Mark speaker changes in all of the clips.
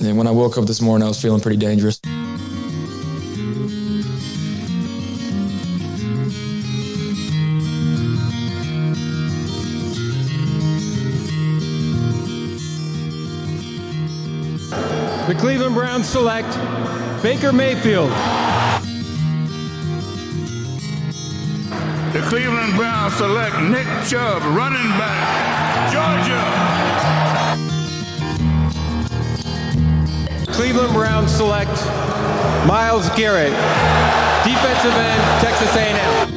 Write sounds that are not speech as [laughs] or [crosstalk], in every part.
Speaker 1: And when I woke up this morning, I was feeling pretty dangerous.
Speaker 2: The Cleveland Browns select Baker Mayfield.
Speaker 3: The Cleveland Browns select Nick Chubb, running back, Georgia.
Speaker 2: Cleveland Browns select Myles Garrett, defensive end, Texas A&M.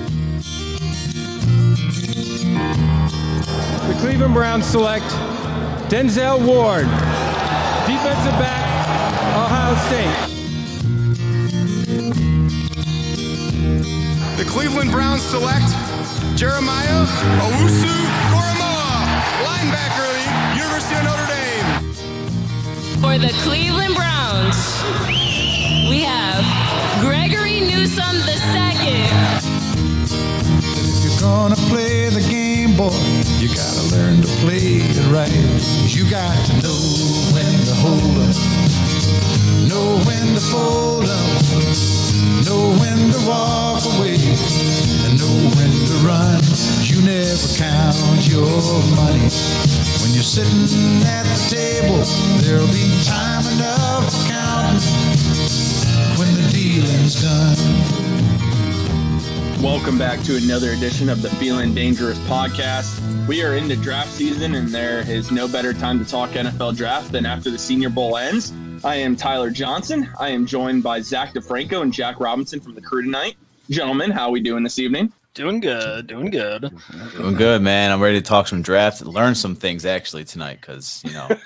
Speaker 2: The Cleveland Browns select Denzel Ward, defensive back, Ohio State.
Speaker 4: The Cleveland Browns select Jeremiah Owusu
Speaker 5: For the Cleveland Browns, we have Gregory Newsome II.
Speaker 6: If you're gonna play the game, boy, you gotta learn to play it right. You got to know when to hold up, know when to fold up, know when to walk away, and know when to run. You never count your money. When you're sitting at the table, there'll be time enough for counting when the dealing's done.
Speaker 7: Welcome back to another edition of the Feeling Dangerous podcast. We are into draft season, and there is no better time to talk NFL draft than after the Senior Bowl ends. I am Tyler Johnson. I am joined by Zach DiFranco and Jack Robinson from the crew tonight. Gentlemen, how are we doing this evening?
Speaker 8: Doing good, doing good.
Speaker 9: Doing good, man. I'm ready to talk some drafts, learn some things actually tonight, because you know. [laughs]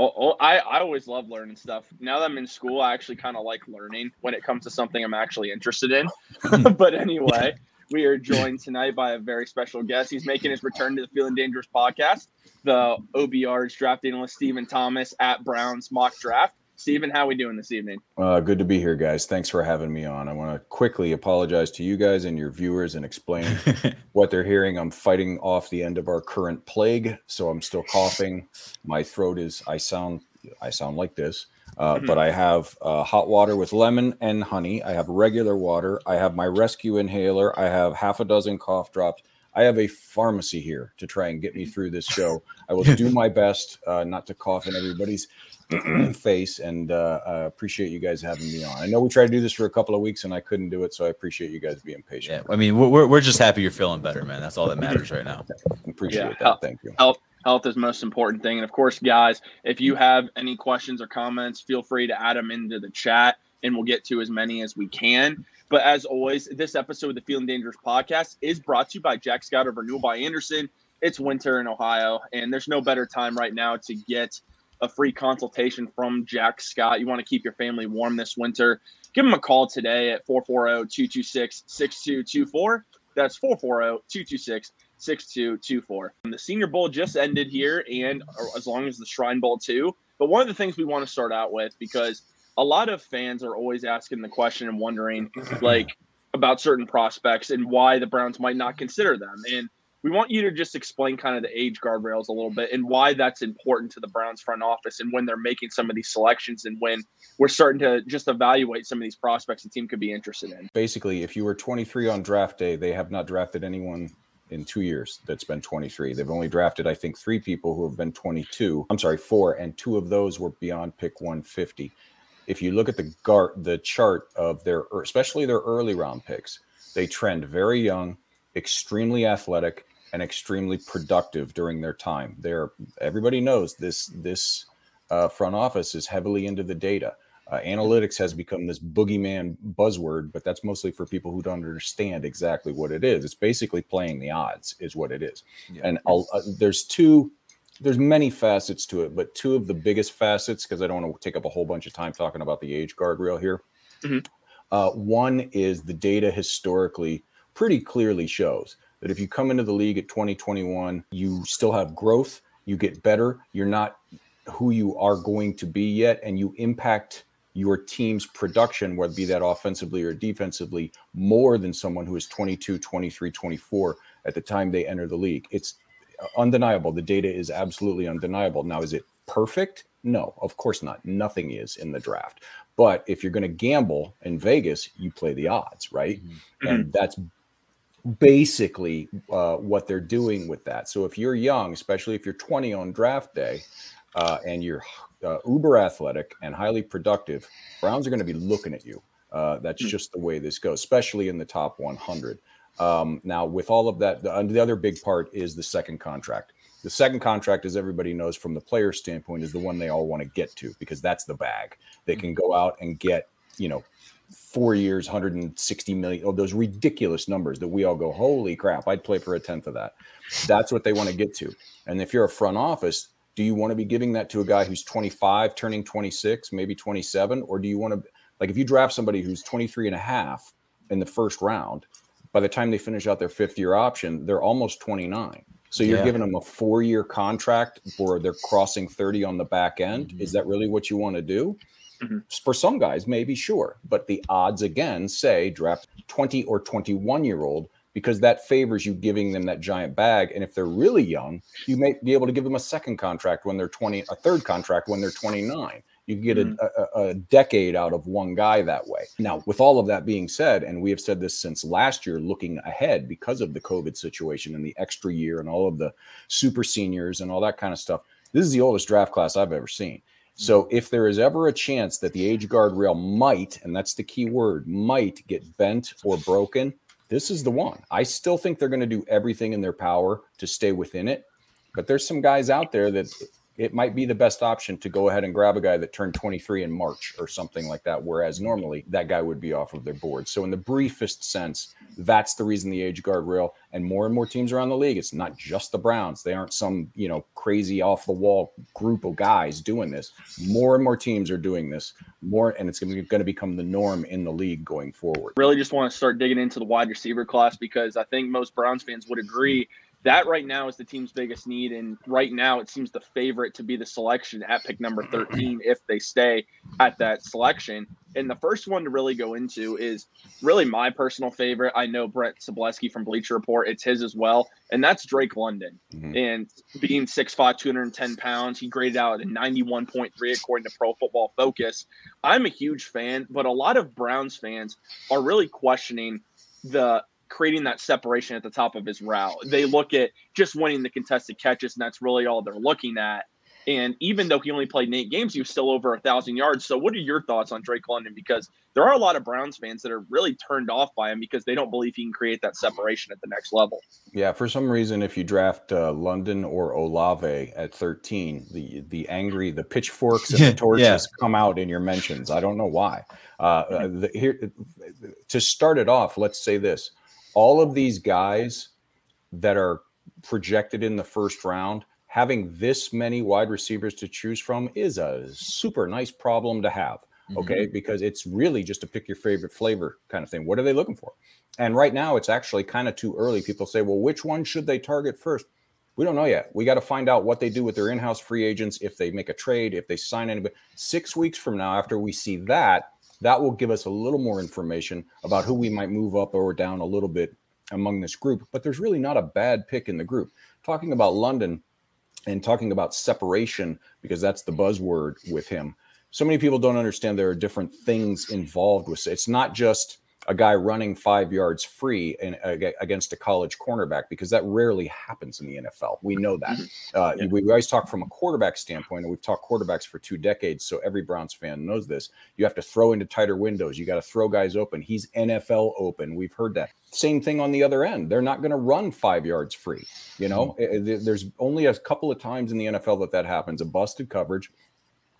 Speaker 7: Oh, oh, I, I always love learning stuff. Now that I'm in school, I actually kind of like learning when it comes to something I'm actually interested in. [laughs] [laughs] but anyway, we are joined tonight by a very special guest. He's making his return to the Feeling Dangerous podcast, the OBR's draft analyst, Stephen Thomas at Browns Mock Draft. Stephen, how are we doing this evening?
Speaker 10: Uh, good to be here, guys. Thanks for having me on. I want to quickly apologize to you guys and your viewers and explain [laughs] what they're hearing. I'm fighting off the end of our current plague, so I'm still coughing. My throat is I sound I sound like this, uh,
Speaker 7: Mhm.
Speaker 10: but I have uh, hot water with lemon and honey. I have regular water. I have my rescue inhaler. I have half a dozen cough drops. I have a pharmacy here to try and get me through this show. I will do my best uh, not to cough in everybody's [clears throat] face and uh, uh, appreciate you guys having me on. I know we tried to do this for a couple of weeks and I couldn't do it, so I appreciate you guys being patient.
Speaker 9: Yeah, I mean, we're, we're just happy you're feeling better, man. That's all that matters right now. [laughs]
Speaker 10: Appreciate
Speaker 7: Yeah,
Speaker 10: that.
Speaker 7: hel-
Speaker 10: Thank you.
Speaker 7: Health, health is most important thing. And of course, guys, if you have any questions or comments, feel free to add them into the chat and we'll get to as many as we can. But as always, this episode of the Feeling Dangerous podcast is brought to you by Jack Scott of Renewal by Andersen. It's winter in Ohio, and there's no better time right now to get a free consultation from Jack Scott. You want to keep your family warm this winter. Give him a call today at 440 226 6224. That's 440 226 6224. The Senior Bowl just ended here, and as long as the Shrine Bowl too. But one of the things we want to start out with, because a lot of fans are always asking the question and wondering, like, about certain prospects and why the Browns might not consider them. And we want you to just explain kind of the age guardrails a little bit and why that's important to the Browns front office and when they're making some of these selections and when we're starting to just evaluate some of these prospects the team could be interested in.
Speaker 10: Basically, if you were 23 on draft day, they have not drafted anyone in two years that's been 23. They've only drafted, I think, three people who have been 22. I'm sorry, four, and two of those were beyond pick 150. If you look at the guard, the chart of their, especially their early round picks, they trend very young, extremely athletic, and extremely productive during their time. They're everybody knows this. This uh, front office is heavily into the data. Uh, analytics has become this boogeyman buzzword, but that's mostly for people who don't understand exactly what it is. It's basically playing the odds, is what it is. And I'll, uh, there's two, there's many facets to it, but two of the biggest facets, because I don't want to take up a whole bunch of time talking about the age guardrail here.
Speaker 7: Mhm.
Speaker 10: Uh, one is the data historically pretty clearly shows that if you come into the league at 2021, you still have growth, you get better, you're not who you are going to be yet, and you impact your team's production, whether it be that offensively or defensively, more than someone who is 22, 23, 24 at the time they enter the league. It's undeniable. The data is absolutely undeniable. Now, is it perfect? No, of course not. Nothing is in the draft. But if you're going to gamble in Vegas, you play the odds, right?
Speaker 7: Mm-hmm.
Speaker 10: And that's basically uh, what they're doing with that. So if you're young, especially if you're 20 on draft day, uh, and you're uh, uber athletic and highly productive, Browns are going to be looking at you. Uh, that's
Speaker 7: Hmm.
Speaker 10: just the way this goes, especially in the top 100. Um, now, with all of that, the, the other big part is the second contract. The second contract, as everybody knows from the player standpoint, is the one they all want to get to because that's the bag. They can go out and get, you know, four years, 160 million, oh, those ridiculous numbers that we all go, holy crap, I'd play for a tenth of that. That's what they want to get to. And if you're a front office, do you want to be giving that to a guy who's 25, turning 26, maybe 27? Or do you want to, like, if you draft somebody who's 23 and a half in the first round, by the time they finish out their fifth year option, they're almost 29. So you're
Speaker 9: Yeah.
Speaker 10: giving them a four year contract where they're crossing 30 on the back end. Mm-hmm. Is that really what you want to do? Mm-hmm. For some guys, maybe sure. But the odds again say draft 20 or 21 year old because that favors you giving them that giant bag. And if they're really young, you may be able to give them a second contract when they're 20, a third contract when they're 29. You can get mm. a, a, a decade out of one guy that way. Now, with all of that being said, and we have said this since last year, looking ahead because of the COVID situation and the extra year and all of the super seniors and all that kind of stuff, this is the oldest draft class I've ever seen. So mm. if there is ever a chance that the age guardrail might, and that's the key word, might get bent or broken, this is the one. I still think they're going to do everything in their power to stay within it. But there's some guys out there that it might be the best option to go ahead and grab a guy that turned 23 in March or something like that. Whereas normally that guy would be off of their board. So, in the briefest sense, that's the reason the age guardrail and more and more teams around the league. It's not just the Browns. They aren't some, you know, crazy off the wall group of guys doing this. More and more teams are doing this more, and it's going to become the norm in the league going forward.
Speaker 7: really just want to start digging into the wide receiver class because I think most Browns fans would agree that right now is the team's biggest need. And right now, it seems the favorite to be the selection at pick number 13 [clears throat] if they stay at that selection. And the first one to really go into is really my personal favorite. I know Brent Sobleski from Bleacher Report, it's his as well. And that's Drake London. Mm-hmm. And being 6'5, 210 pounds, he graded out at a 91.3 according to Pro Football Focus. I'm a huge fan, but a lot of Browns fans are really questioning the creating that separation at the top of his route. They look at just winning the contested catches, and that's really all they're looking at. And even though he only played eight games, he was still over a thousand yards. So, what are your thoughts on Drake London? Because there are a lot of Browns fans that are really turned off by him because they don't believe he can create that separation at the next level.
Speaker 10: Yeah, for some reason, if you draft uh, London or Olave at 13, the the angry, the pitchforks and the [laughs] torches
Speaker 9: Yeah.
Speaker 10: come out in your mentions. I don't know why. Uh, uh, the, here, to start it off, let's say this: all of these guys that are projected in the first round, having this many wide receivers to choose from is a super nice problem to have. Mm-hmm. Okay, because it's really just to pick your favorite flavor kind of thing. What are they looking for? And right now, it's actually kind of too early. People say, well, which one should they target first? We don't know yet. We got to find out what they do with their in house free agents, if they make a trade, if they sign anybody. Six weeks from now, after we see that, that will give us a little more information about who we might move up or down a little bit among this group. But there's really not a bad pick in the group. Talking about London and talking about separation, because that's the buzzword with him. So many people don't understand there are different things involved with it. It's not just a guy running five yards free in, against a college cornerback because that rarely happens in the NFL. We know that. Uh, we, we always talk from a quarterback standpoint, and we've talked quarterbacks for two decades. So every Browns fan knows this. You have to throw into tighter windows. You got to throw guys open. He's NFL open. We've heard that. Same thing on the other end. They're not going to run five yards free. You know, eh, there's only a couple of times in the NFL that that happens. A busted coverage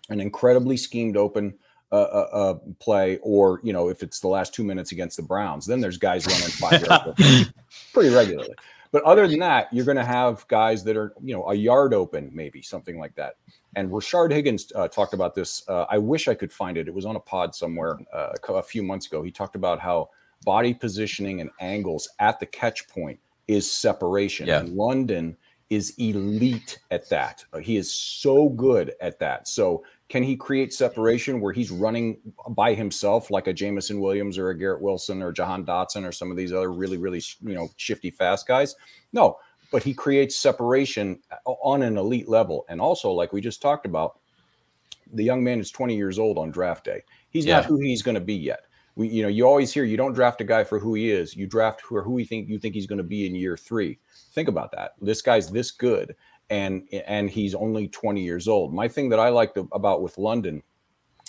Speaker 10: an incredibly schemed open uh, uh, uh, play, or you know, if it's the last two minutes against the Browns, then there's guys running five yards [laughs] pretty regularly. But other than that, you're going to have guys that are you know a yard open, maybe something like that. And Rashard Higgins uh, talked about this. Uh, I wish I could find it. It was on a pod somewhere uh, a few months ago. He talked about how body positioning and angles at the catch point is separation.
Speaker 9: Yeah.
Speaker 10: And London is elite at that. He is so good at that. So can he create separation where he's running by himself like a Jameson Williams or a Garrett Wilson or Jahan Dotson or some of these other really, really, you know, shifty fast guys? No, but he creates separation on an elite level. And also, like we just talked about, the young man is 20 years old on draft day. He's
Speaker 9: Yeah.
Speaker 10: not who he's going to be yet. We, you know, you always hear you don't draft a guy for who he is. You draft who who you think you think he's going to be in year three. Think about that. This guy's this good, and and he's only 20 years old. My thing that I liked about with London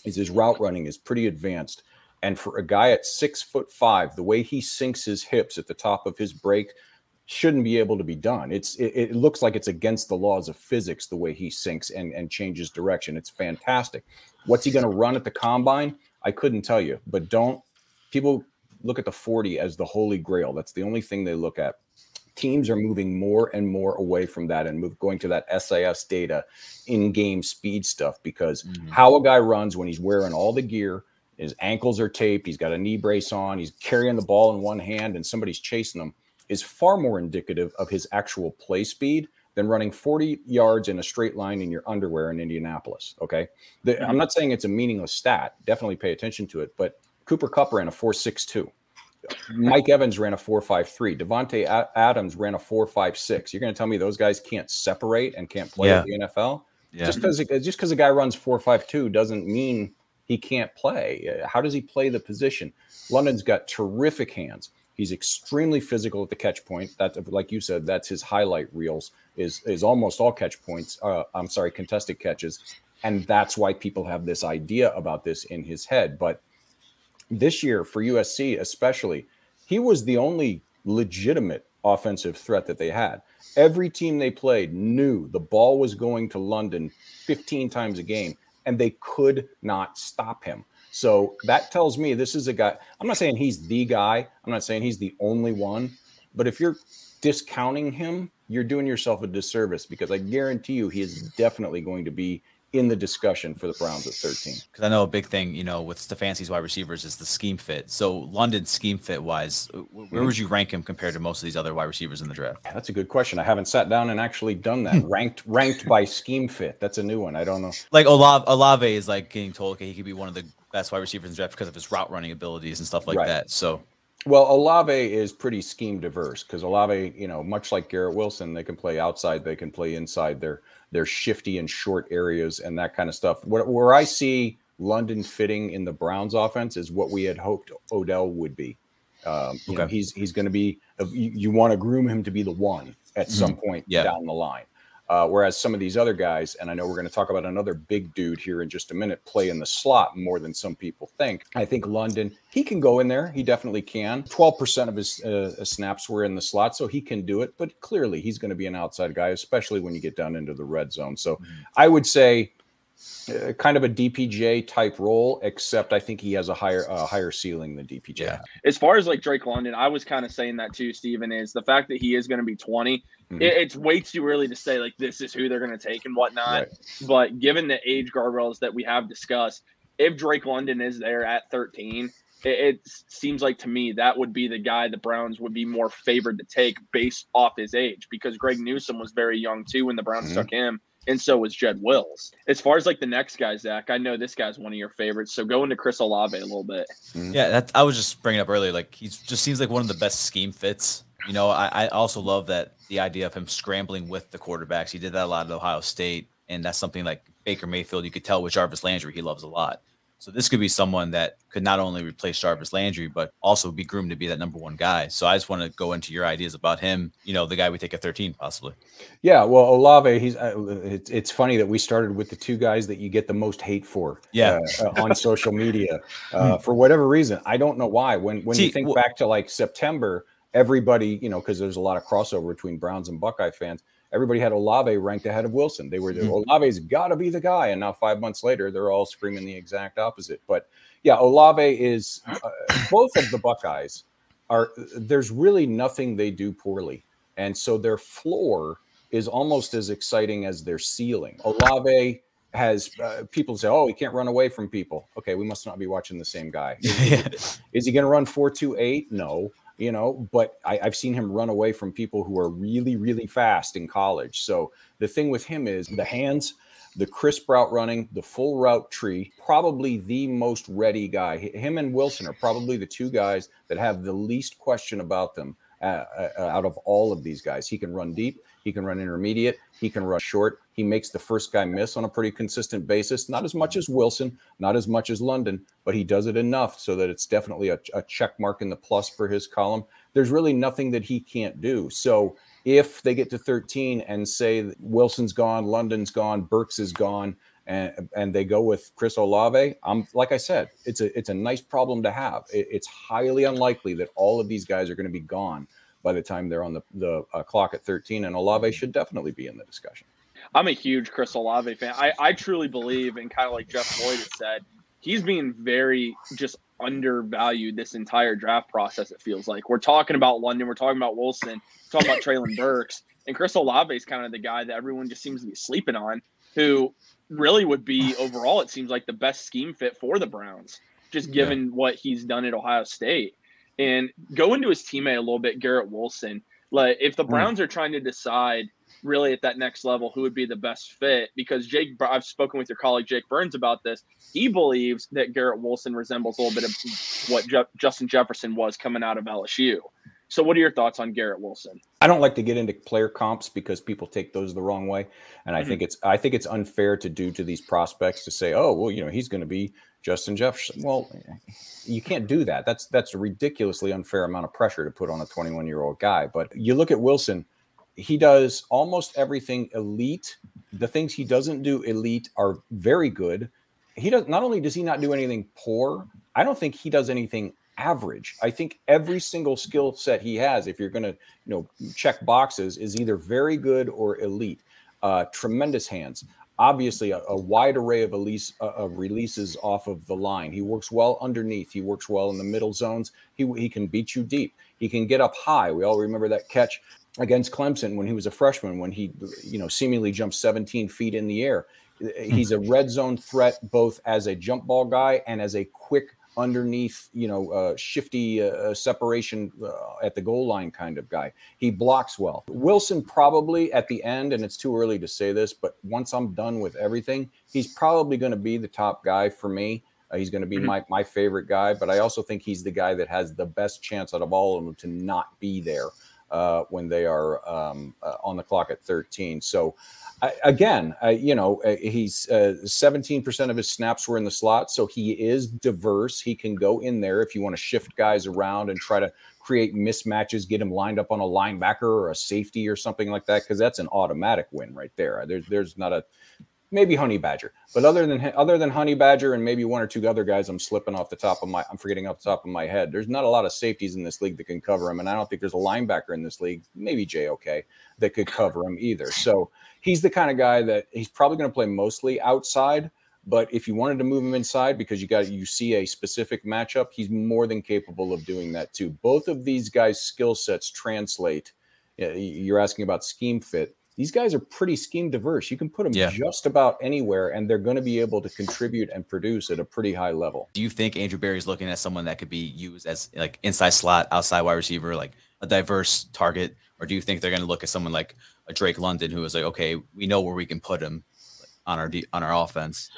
Speaker 10: is his route running is pretty advanced. And for a guy at six foot five, the way he sinks his hips at the top of his break shouldn't be able to be done. It's it, it looks like it's against the laws of physics the way he sinks and, and changes direction. It's fantastic. What's he going to run at the combine? I couldn't tell you, but don't people look at the 40 as the holy grail. That's the only thing they look at. Teams are moving more and more away from that and move going to that SIS data in-game speed stuff because mm-hmm. how a guy runs when he's wearing all the gear, his ankles are taped, he's got a knee brace on, he's carrying the ball in one hand and somebody's chasing him is far more indicative of his actual play speed than running 40 yards in a straight line in your underwear in Indianapolis. Okay. The, I'm mm-hmm. not saying it's a meaningless stat. Definitely pay attention to it. But Cooper Kupp ran a 4.62. Mike Evans ran a 4.53. Davante A- Adams ran a 4.56. You're going to tell me those guys can't separate and can't play at the NFL?
Speaker 9: Yeah.
Speaker 10: Just because just because a guy runs 4.52 doesn't mean he can't play. How does he play the position? London's got terrific hands. He's extremely physical at the catch point. That, like you said, that's his highlight reels. Is is almost all catch points. Uh, I'm sorry, contested catches, and that's why people have this idea about this in his head. But this year for USC, especially, he was the only legitimate offensive threat that they had. Every team they played knew the ball was going to London 15 times a game, and they could not stop him. So that tells me this is a guy. I'm not saying he's the guy. I'm not saying he's the only one. But if you're discounting him, you're doing yourself a disservice because I guarantee you he is definitely going to be in the discussion for the Browns at 13.
Speaker 9: Because I know a big thing, you know, with Stefanski's wide receivers is the scheme fit. So London scheme fit wise, wh- where would mm-hmm. you rank him compared to most of these other wide receivers in the draft?
Speaker 10: That's a good question. I haven't sat down and actually done that. [laughs] ranked ranked by scheme fit. That's a new one. I don't know.
Speaker 9: Like Olave, Olave is like getting told, okay, he could be one of the best wide receivers in the draft because of his route running abilities and stuff like
Speaker 10: Right.
Speaker 9: that. So
Speaker 10: Well, Olave is pretty scheme diverse because Olave, you know, much like Garrett Wilson, they can play outside, they can play inside. They're they're shifty in short areas and that kind of stuff. Where, where I see London fitting in the Browns offense is what we had hoped Odell would be. Um, you know, he's he's going to be. You, you want to groom him to be the one at some point
Speaker 9: Yeah.
Speaker 10: down the line. Uh, whereas some of these other guys, and I know we're going to talk about another big dude here in just a minute, play in the slot more than some people think. I think London, he can go in there. He definitely can. 12% of his uh, snaps were in the slot, so he can do it. But clearly, he's going to be an outside guy, especially when you get down into the red zone. So I would say uh, kind of a DPJ type role, except I think he has a higher uh, higher ceiling than DPJ.
Speaker 9: Yeah.
Speaker 7: as far as like Drake London, I was kind of saying that too, Steven, is the fact that he is going to be 20.
Speaker 10: Mhm.
Speaker 7: It, it's way too early to say like this is who they're going to take and whatnot.
Speaker 10: Right.
Speaker 7: But given the age guardrails that we have discussed, if Drake London is there at 13, it, it seems like to me that would be the guy the Browns would be more favored to take based off his age because Greg Newsome was very young too when the Browns
Speaker 10: Mhm.
Speaker 7: took him. And so was Jed Wills. As far as like the next guy, Zach, I know this guy's one of your favorites. So go into Chris Olave a little bit. Mm-hmm.
Speaker 9: Yeah, that I was just bringing up earlier. Like he just seems like one of the best scheme fits. You know, I, I also love that the idea of him scrambling with the quarterbacks. He did that a lot at Ohio State, and that's something like Baker Mayfield. You could tell with Jarvis Landry, he loves a lot. So this could be someone that could not only replace Jarvis Landry, but also be groomed to be that number one guy. So I just want to go into your ideas about him. You know, the guy we take at 13, possibly.
Speaker 10: Yeah, well, Olave, he's. Uh, it's, it's funny that we started with the two guys that you get the most hate for.
Speaker 9: Yeah.
Speaker 10: uh, uh, on social media, [laughs] uh, for whatever reason, I don't know why. When when
Speaker 9: See,
Speaker 10: you think
Speaker 9: wh-
Speaker 10: back to like September, everybody, you know, because there's a lot of crossover between Browns and Buckeye fans. Everybody had Olave ranked ahead of Wilson. They were
Speaker 9: Mhm.
Speaker 10: Olave's got to be the guy, and now five months later, they're all screaming the exact opposite. But yeah, Olave is uh, both of the Buckeyes are. There's really nothing they do poorly, and so their floor is almost as exciting as their ceiling. Olave has uh, people say, "Oh, he can't run away from people." Okay, we must not be watching the same guy. Is, [laughs] is he going to run four two eight? No, you know. But I, I've seen him run away from people who are really really fast in college. So the thing with him is the hands. The crisp route running, the full route tree, probably the most ready guy. Him and Wilson are probably the two guys that have the least question about them uh, uh, out of all of these guys. He can run deep. He can run intermediate. He can run short. He makes the first guy miss on a pretty consistent basis. Not as much as Wilson, not as much as London, but he does it enough so that it's definitely a, a check mark in the plus for his column. There's really nothing that he can't do. So if they get to 13 and say Wilson's gone, London's gone, Burks is gone, and, and they go with Chris Olave, I'm like I said, it's a it's a nice problem to have. It, it's highly unlikely that all of these guys are going to be gone by the time they're on the the uh, clock at 13, and Olave should definitely be in the discussion.
Speaker 7: I'm a huge Chris Olave fan. I, I truly believe, and kind of like Jeff Lloyd has said, he's being very just undervalued this entire draft process. It feels like we're talking about London, we're talking about Wilson, we're talking about Treylon Burks, and Chris Olave is kind of the guy that everyone just seems to be sleeping on, who really would be overall. It seems like the best scheme fit for the Browns, just given yeah. what he's done at Ohio State. And go into his teammate a little bit, Garrett Wilson. Like if the hmm. Browns are trying to decide really at that next level who would be the best fit because Jake I've spoken with your colleague Jake Burns about this. He believes that Garrett Wilson resembles a little bit of what Je- Justin Jefferson was coming out of LSU. So what are your thoughts on Garrett Wilson?
Speaker 10: I don't like to get into player comps because people take those the wrong way and I mm-hmm. think it's I think it's unfair to do to these prospects to say, "Oh, well, you know, he's going to be Justin Jefferson." Well, you can't do that. That's that's a ridiculously unfair amount of pressure to put on a 21-year-old guy. But you look at Wilson, he does almost everything elite. The things he doesn't do elite are very good. He does not only does he not do anything poor, I don't think he does anything average. I think every single skill set he has, if you're going to, you know, check boxes, is either very good or elite. Uh, tremendous hands. Obviously, a, a wide array of, release, uh, of releases off of the line. He works well underneath. He works well in the middle zones. He, he can beat you deep. He can get up high. We all remember that catch against Clemson when he was a freshman, when he, you know, seemingly jumped 17 feet in the air. He's a red zone threat both as a jump ball guy and as a quick underneath, you know, uh, shifty uh, separation uh, at the goal line kind of guy. He blocks well. Wilson probably at the end, and it's too early to say this, but once I'm done with everything, he's probably going to be the top guy for me. Uh, he's going to be mm-hmm. my, my favorite guy, but I also think he's the guy that has the best chance out of all of them to not be there uh, when they are um, uh, on the clock at 13. So, I, again, you know, uh, he's 17% uh, of his snaps were in the slot. So he is diverse. He can go in there if you want to shift guys around and try to create mismatches, get him lined up on a linebacker or a safety or something like that, because that's an automatic win right there. There's, there's not a maybe Honey Badger. But other than other than Honey Badger and maybe one or two other guys, I'm slipping off the top of my I'm forgetting off the top of my head. There's not a lot of safeties in this league that can cover him, and I don't think there's a linebacker in this league, maybe JOK, that could cover him either. So he's the kind of guy that he's probably going to play mostly outside. But if you wanted to move him inside because you got you see a specific matchup, he's more than capable of doing that too. Both of these guys' skill sets translate. You're asking about scheme fit these guys are pretty scheme diverse. You can put them yeah. just about anywhere, and they're going to be able to contribute and produce at a pretty high level.
Speaker 9: Do you think Andrew Berry is looking at someone that could be used as like inside slot, outside wide receiver, like a diverse target, or do you think they're going to look at someone like a Drake London who is like, okay, we know where we can put him on our on our offense?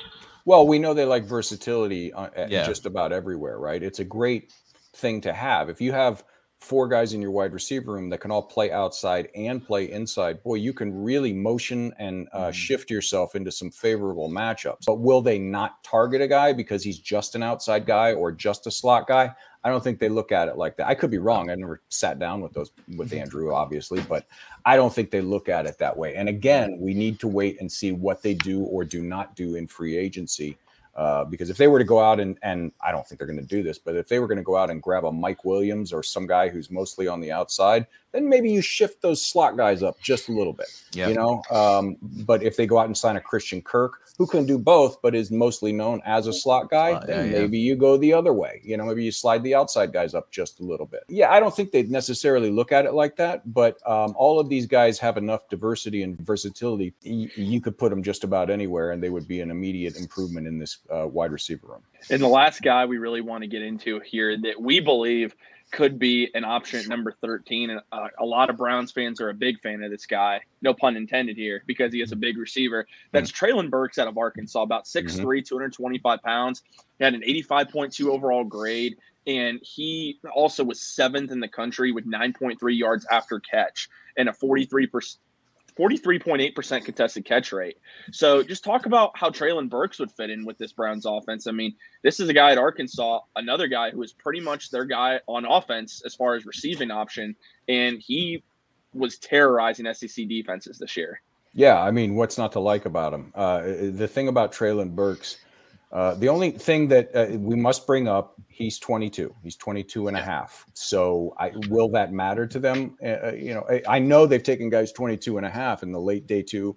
Speaker 10: Well, we know they like versatility uh, yeah. just about everywhere, right? It's a great thing to have. If you have four guys in your wide receiver room that can all play outside and play inside, boy, you can really motion and uh, mm. shift yourself into some favorable matchups. But will they not target a guy because he's just an outside guy or just a slot guy? I don't think they look at it like that. I could be wrong. I never sat down with those with mm-hmm. Andrew, obviously, but I don't think they look at it that way. And again, we need to wait and see what they do or do not do in free agency uh, because if they were to go out and and I don't think they're going to do this, but if they were going to go out and grab a Mike Williams or some guy who's mostly on the outside, then maybe you shift those slot guys up just a little bit. Yep. You know, um, but if they go out and sign a Christian Kirk, who can do both, but is mostly known as a slot guy, uh, then yeah, maybe yeah. you go the other way. You know, maybe you slide the outside guys up just a little bit. Yeah, I don't think they'd necessarily look at it like that, but um, all of these guys have enough diversity and versatility. Y- you could put them just about anywhere, and they would be an immediate improvement in this uh, wide receiver room.
Speaker 7: And the last guy we really want to get into here that we believe could be an option at number 13. And uh, a lot of Browns fans are a big fan of this guy, no pun intended here, because he is a big receiver. That's. Treylon Burks out of Arkansas, about 6'3, mm-hmm. 225 pounds. He had an 85.2 overall grade. And he also was seventh in the country with 9.3 yards after catch and a 43%. 43.8% contested catch rate. So just talk about how Treylon Burks would fit in with this Browns offense. I mean, this is a guy at Arkansas, another guy who is pretty much their guy on offense as far as receiving option. And he was terrorizing SEC defenses this year.
Speaker 10: Yeah, I mean, what's not to like about him? Uh, the thing about Treylon Burks, uh, the only thing that uh, we must bring up, he's 22. He's 22 and a half. So I, will that matter to them? Uh, uh, you know, I, I, know they've taken guys 22 and a half in the late day two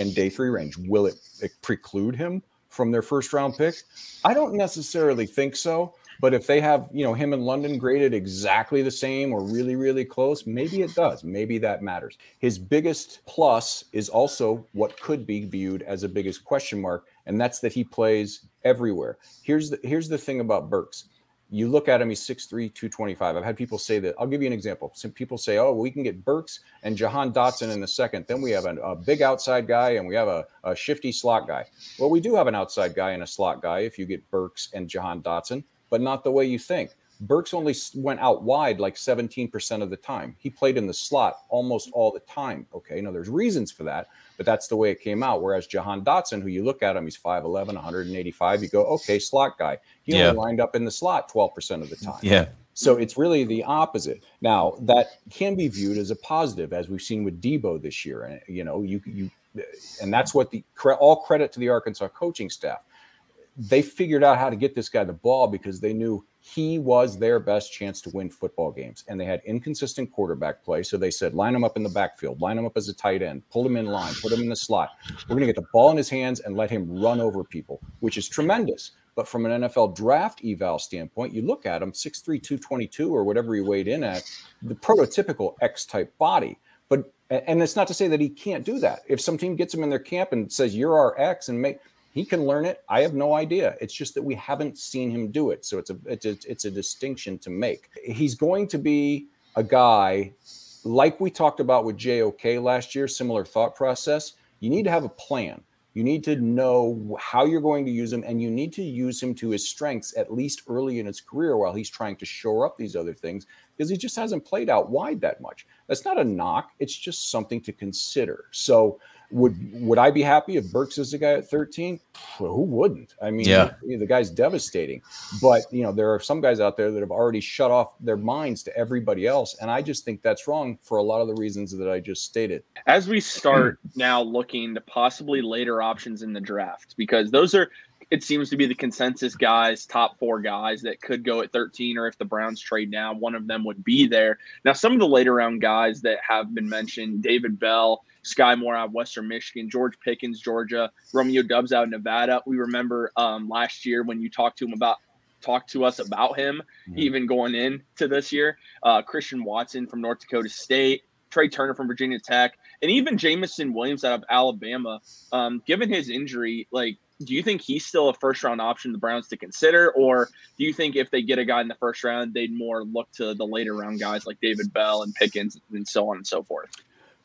Speaker 10: and day three range. Will it, it preclude him from their first round pick? I don't necessarily think so. But if they have, you know, him in London graded exactly the same or really, really close, maybe it does. Maybe that matters. His biggest plus is also what could be viewed as a biggest question mark, and that's that he plays everywhere. Here's the here's the thing about Burks. You look at him, he's 6'3, 225. I've had people say that. I'll give you an example. Some people say, oh, we can get Burks and Jahan Dotson in the second. Then we have a, a big outside guy and we have a, a shifty slot guy. Well, we do have an outside guy and a slot guy if you get Burks and Jahan Dotson but not the way you think. Burks only went out wide like 17% of the time. He played in the slot almost all the time. Okay. Now there's reasons for that, but that's the way it came out. Whereas Jahan Dotson, who you look at him, he's 5'11, 185. You go, okay, slot guy. He yeah. only lined up in the slot 12% of the time.
Speaker 9: Yeah.
Speaker 10: So it's really the opposite. Now that can be viewed as a positive, as we've seen with Deebo this year. And you know, you you, and that's what the all credit to the Arkansas coaching staff they figured out how to get this guy the ball because they knew he was their best chance to win football games. And they had inconsistent quarterback play. So they said, line him up in the backfield, line him up as a tight end, pull him in line, put him in the slot. We're going to get the ball in his hands and let him run over people, which is tremendous. But from an NFL draft eval standpoint, you look at him 6'3, 222 or whatever he weighed in at, the prototypical X type body. But and it's not to say that he can't do that. If some team gets him in their camp and says, You're our X and make he can learn it. I have no idea. It's just that we haven't seen him do it. So it's a it's a, it's a distinction to make. He's going to be a guy like we talked about with JOK last year, similar thought process. You need to have a plan. You need to know how you're going to use him, and you need to use him to his strengths at least early in his career while he's trying to shore up these other things because he just hasn't played out wide that much. That's not a knock, it's just something to consider. So, would would I be happy if Burks is the guy at 13? Well, who wouldn't? I mean,
Speaker 9: yeah.
Speaker 10: the guy's devastating. But you know, there are some guys out there that have already shut off their minds to everybody else, and I just think that's wrong for a lot of the reasons that I just stated.
Speaker 7: As we start [clears throat] now looking to possibly later options in the draft, because those are it seems to be the consensus guys, top four guys that could go at 13, or if the Browns trade now, one of them would be there. Now, some of the later round guys that have been mentioned, David Bell, Skyy Moore out of Western Michigan, George Pickens, Georgia, Romeo Doubs out of Nevada. We remember um, last year when you talked to him about talked to us about him, mm-hmm. even going into this year. Uh, Christian Watson from North Dakota State, Tre Turner from Virginia Tech, and even Jameson Williams out of Alabama. Um, given his injury, like, do you think he's still a first round option the Browns to consider, or do you think if they get a guy in the first round, they'd more look to the later round guys like David Bell and Pickens and so on and so forth?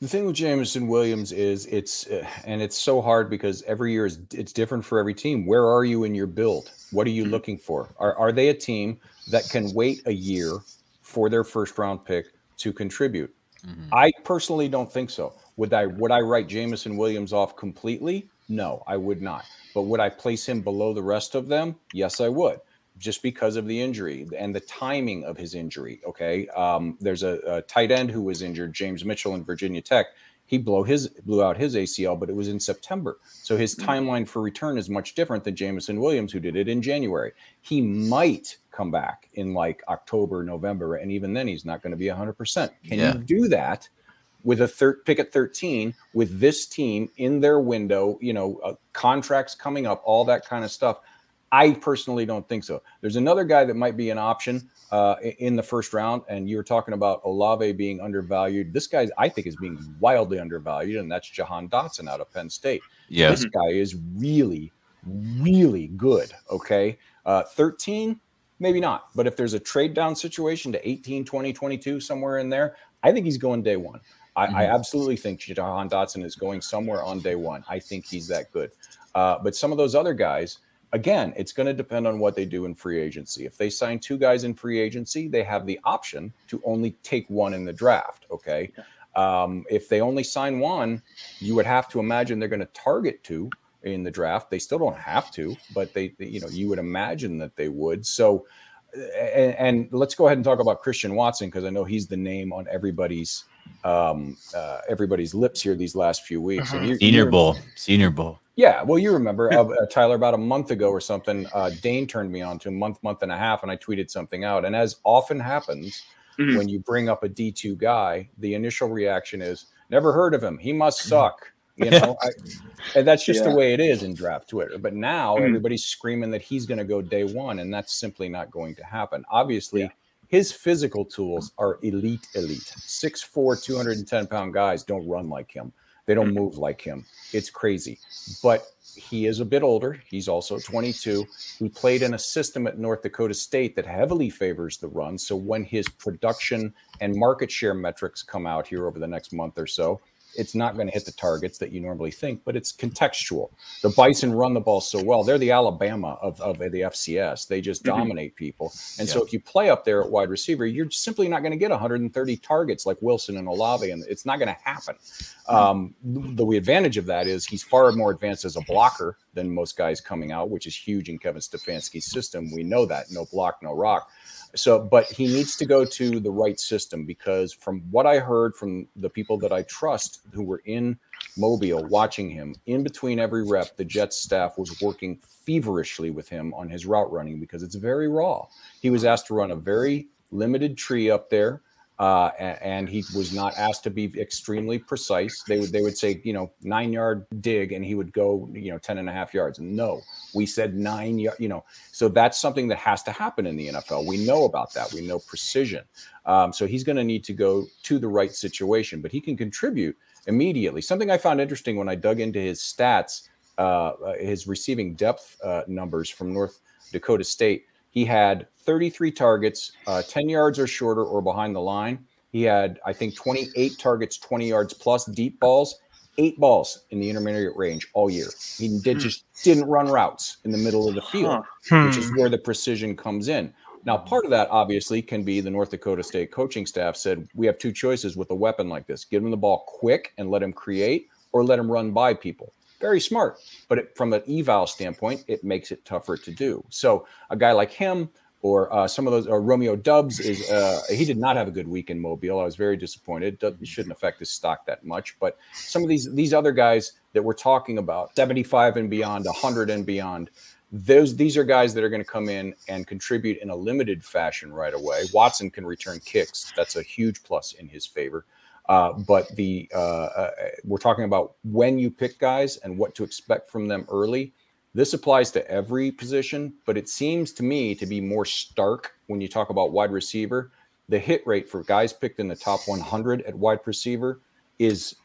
Speaker 10: The thing with Jameson Williams is it's uh, and it's so hard because every year is it's different for every team. Where are you in your build? What are you mm-hmm. looking for? Are are they a team that can wait a year for their first round pick to contribute? Mm-hmm. I personally don't think so. Would I would I write Jameson Williams off completely? No, I would not. But would I place him below the rest of them? Yes, I would just because of the injury and the timing of his injury. Okay, um, there's a, a, tight end who was injured, James Mitchell in Virginia Tech. He blew his blew out his ACL, but it was in September, so his mm. timeline for return is much different than Jameson Williams, who did it in January. He might come back in like October, November, and even then, he's not going to be 100. percent Can yeah. you do that? With a third pick at 13, with this team in their window, you know, uh, contracts coming up, all that kind of stuff I personally don't think so. There's another guy that might be an option uh, in the first round, and you were talking about Olave being undervalued. This guy, I think, is being wildly undervalued, and that's Jahan Dotson out of Penn State.
Speaker 9: Yeah,
Speaker 10: this guy is really, really good. Okay, uh, 13, maybe not, but if there's a trade down situation to 18, 20, 22, somewhere in there, I think he's going day one. I, mm-hmm. I absolutely think Jahan Dotson is going somewhere on day one. I think he's that good. Uh, but some of those other guys again, it's going to depend on what they do in free agency. If they sign two guys in free agency, they have the option to only take one in the draft. Okay. Um, if they only sign one, you would have to imagine they're going to target two in the draft. They still don't have to, but they, they- you know, you would imagine that they would. So, and, and let's go ahead and talk about Christian Watson because I know he's the name on everybody's um, uh, everybody's lips here these last few weeks. And you-
Speaker 9: Senior
Speaker 10: you-
Speaker 9: Bowl. Senior Bowl.
Speaker 10: Yeah, well, you remember [laughs] uh, uh, Tyler about a month ago or something. Uh, Dane turned me on to a month, month and a half, and I tweeted something out. And as often happens
Speaker 7: Mhm.
Speaker 10: when you bring up a D two guy, the initial reaction is never heard of him. He must
Speaker 9: Mm-hmm.
Speaker 10: suck. You know, I, and that's just
Speaker 7: Yeah.
Speaker 10: the way it is in draft Twitter. But now
Speaker 7: Mhm.
Speaker 10: everybody's screaming that he's going to go day one, and that's simply not going to happen. Obviously,
Speaker 7: Yeah.
Speaker 10: his physical tools are elite, elite. 6'4, 210 pound guys don't run like him. They don't mm. move like him. It's crazy. But he is a bit older. He's also 22. He played in a system at North Dakota State that heavily favors the run. So when his production and market share metrics come out here over the next month or so, it's not going to hit the targets that you normally think, but it's contextual. The Bison run the ball so well. They're the Alabama of, of the FCS. They just
Speaker 7: Mhm.
Speaker 10: dominate people. And so if you play up there at wide receiver, you're simply not going to get 130 targets like Wilson and Olave, and it's not going to happen. Um, the, the advantage of that is he's far more advanced as a blocker than most guys coming out, which is huge in Kevin Stefanski's system. We know that no block, no rock. So, but he needs to go to the right system because from what I heard from the people that I trust who were in Mobile watching him, in between every rep, the Jets staff was working feverishly with him on his route running because it's very raw. He was asked to run a very limited tree up there. Uh, and he was not asked to be extremely precise. They would they would say, you know, nine yard dig, and he would go, you know, 10 and a half yards. No, we said nine yard, you know. So that's something that has to happen in the NFL. We know about that. We know precision. Um, so he's going to need to go to the right situation, but he can contribute immediately. Something I found interesting when I dug into his stats, uh, uh, his receiving depth uh, numbers from North Dakota State. He had 33 targets, uh, 10 yards or shorter or behind the line. He had, I think, 28 targets, 20 yards plus deep balls, eight balls in the intermediate range all year. He did just didn't run routes in the middle of the field, which is where the precision comes in. Now, part of that obviously can be the North Dakota State coaching staff said we have two choices with a weapon like this: give him the ball quick and let him create, or let him run by people. Very smart, but it, from an eval standpoint, it makes it tougher to do. So, a guy like him, or uh, some of those, or Romeo Doubs is uh, he did not have a good week in Mobile. I was very disappointed. It shouldn't affect his stock that much, but some of these these other guys that we're talking about, 75 and beyond, 100 and beyond, those these are guys that are going to come in and contribute in a limited fashion right away. Watson can return kicks. That's a huge plus in his favor. Uh, but the uh, uh, we're talking about when you pick guys and what to expect from them early. This applies to every position, but it seems to me to be more stark when you talk about wide receiver. The hit rate for guys picked in the top 100 at wide receiver is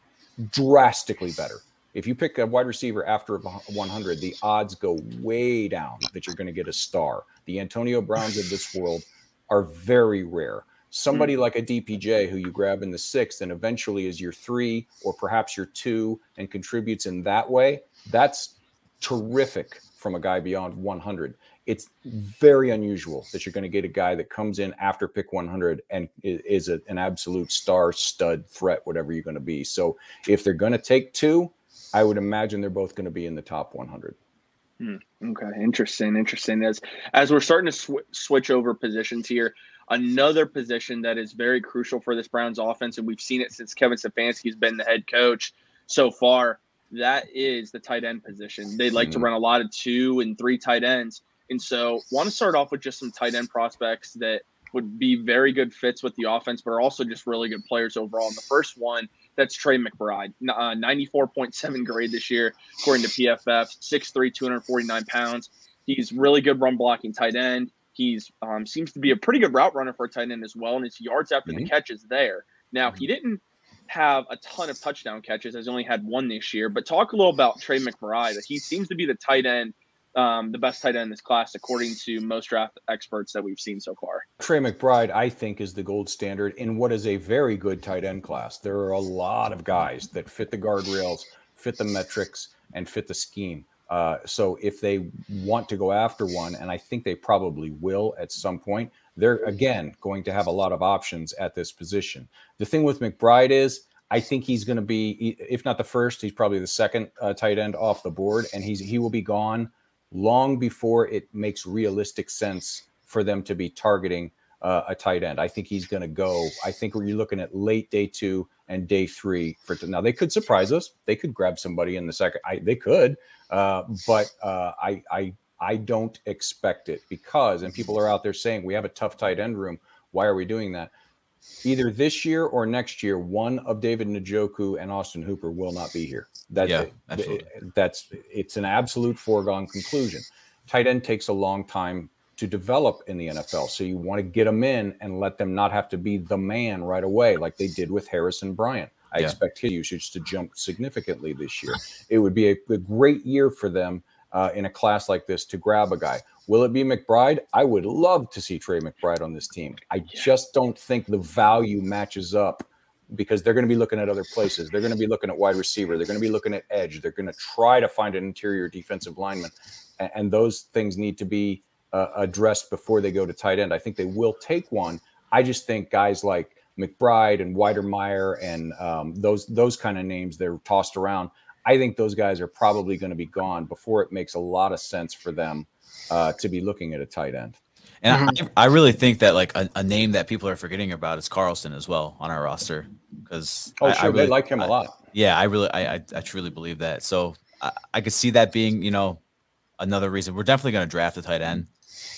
Speaker 10: drastically better. If you pick a wide receiver after 100, the odds go way down that you're going to get a star. The Antonio Browns of this [laughs] world are very rare. Somebody hmm. like a DPJ who you grab in the sixth and eventually is your three or perhaps your two and contributes in that way, that's terrific from a guy beyond 100. It's very unusual that you're going to get a guy that comes in after pick 100 and is a, an absolute star stud threat, whatever you're going to be. So if they're going to take two, I would imagine they're both going to be in the top 100.
Speaker 7: Hmm, Okay, interesting, interesting. As as we're starting to sw- switch over positions here, another position that is very crucial for this Browns offense, and we've seen it since Kevin Stefanski's been the head coach so far. That is the tight end position. They like to
Speaker 10: Mhm.
Speaker 7: run a lot of two and three tight ends, and so want to start off with just some tight end prospects that would be very good fits with the offense, but are also just really good players overall. And the first one that's Trey McBride, uh, 94.7 grade this year, according to PFF, 6'3, 249 pounds. He's really good run blocking tight end. He's um, seems to be a pretty good route runner for a tight end as well, and his yards after the
Speaker 10: Mhm.
Speaker 7: catch is there. Now he didn't have a ton of touchdown catches, as he only had one this year. But talk a little about Trey McBride. He seems to be the tight end, um, the best tight end in this class, according to most draft experts that we've seen so far.
Speaker 10: Trey McBride, I think, is the gold standard in what is a very good tight end class. There are a lot of guys that fit the guardrails, fit the metrics, and fit the scheme. Uh, so if they want to go after one, and I think they probably will at some point, they're again going to have a lot of options at this position. The thing with McBride is, I think he's going to be, if not the first, he's probably the second uh, tight end off the board, and he's he will be gone long before it makes realistic sense for them to be targeting uh, a tight end. I think he's going to go. I think you're looking at late day two and day three for now. They could surprise us. They could grab somebody in the second. I, they could, uh, but uh, I I I don't expect it because and people are out there saying we have a tough tight end room. Why are we doing that? Either this year or next year, one of David Njoku and Austin Hooper will not be here. That's
Speaker 9: Yeah,
Speaker 10: it.
Speaker 9: absolutely.
Speaker 10: that's it's an absolute foregone conclusion. Tight end takes a long time to develop in the NFL. So you want to get them in and let them not have to be the man right away, like they did with Harrison Bryant. I
Speaker 9: Yeah.
Speaker 10: expect his usage to jump significantly this year. It would be a, a great year for them uh, in a class like this to grab a guy. Will it be McBride? I would love to see Trey McBride on this team. I just don't think the value matches up because they're going to be looking at other places. They're going to be looking at wide receiver. They're going to be looking at edge. They're going to try to find an interior defensive lineman, and, those things need to be uh, addressed before they go to tight end. I think they will take one. I just think guys like McBride and Wydermyer and um, those those kind of names they're tossed around. I think those guys are probably going to be gone before it makes a lot of sense for them uh, to be looking at a tight end.
Speaker 9: And I, I really think that like a, a name that people are forgetting about is Carlson as well on our roster because
Speaker 10: Oh,
Speaker 9: I,
Speaker 10: sure,
Speaker 9: I
Speaker 10: they like him a
Speaker 9: I-
Speaker 10: lot.
Speaker 9: Yeah, I really, I, I, I truly believe that. So I, I could see that being, you know, another reason. We're definitely going to draft a tight end,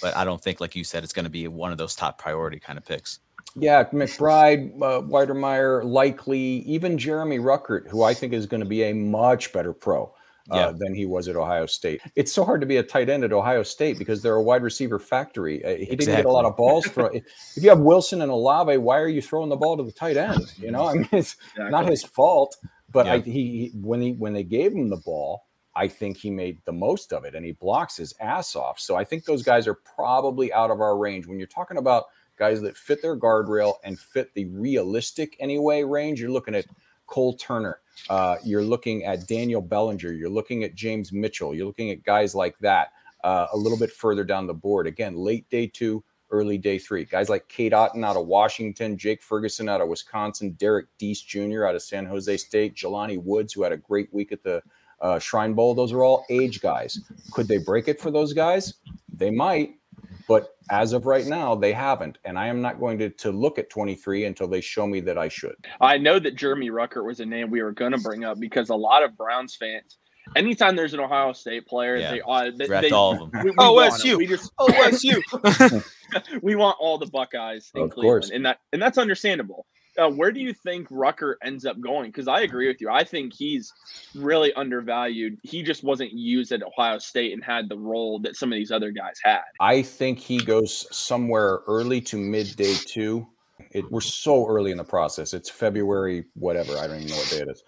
Speaker 9: but I don't think, like you said, it's going to be one of those top priority kind of picks.
Speaker 10: Yeah, McBride, uh, Wydermyer, likely even Jeremy Ruckert, who I think is going to be a much better pro uh,
Speaker 9: Yeah.
Speaker 10: than he was at Ohio State. It's so hard to be a tight end at Ohio State because they're a wide receiver factory. Uh, he didn't get a lot of balls thrown. if you have Wilson and Olave, why are you throwing the ball to the tight end? You know, I mean, it's not his fault. But I,
Speaker 9: Yeah.
Speaker 10: he he- when he when they gave him the ball, I think he made the most of it, and he blocks his ass off. So I think those guys are probably out of our range. When you're talking about guys that fit their guardrail and fit the realistic anyway range, you're looking at Cole Turner. Uh, you're looking at Daniel Bellinger. You're looking at James Mitchell. You're looking at guys like that uh, a little bit further down the board. Again, late day two, early day three. Guys like Cade Otton out of Washington, Jake Ferguson out of Wisconsin, Derrick Deese Jr. out of San Jose State, Jelani Woods, who had a great week at the uh, Shrine Bowl. Those are all age guys. Could they break it for those guys? They might. But as of right now, they haven't. And I am not going to, to look at 23 until they show me that I should.
Speaker 7: I know that Jeremy Ruckert was a name we were going to bring up because a lot of Browns fans, anytime there's an Ohio State player,
Speaker 9: Yeah.
Speaker 7: they, uh, they, they
Speaker 9: all of them.
Speaker 7: We, we
Speaker 8: Oh,
Speaker 7: want
Speaker 8: SU.
Speaker 7: We just
Speaker 8: Oh, that's you. [laughs]
Speaker 7: we want all the Buckeyes in
Speaker 10: Of
Speaker 7: Cleveland,
Speaker 10: course.
Speaker 7: and that and that's understandable. Uh, where do you think Ruckert ends up going? Because I agree with you. I think he's really undervalued. He just wasn't used at Ohio State and had the role that some of these other guys had.
Speaker 10: I think he goes somewhere early to mid day two. It, we're so early in the process. It's February, whatever. I don't even know what day it is.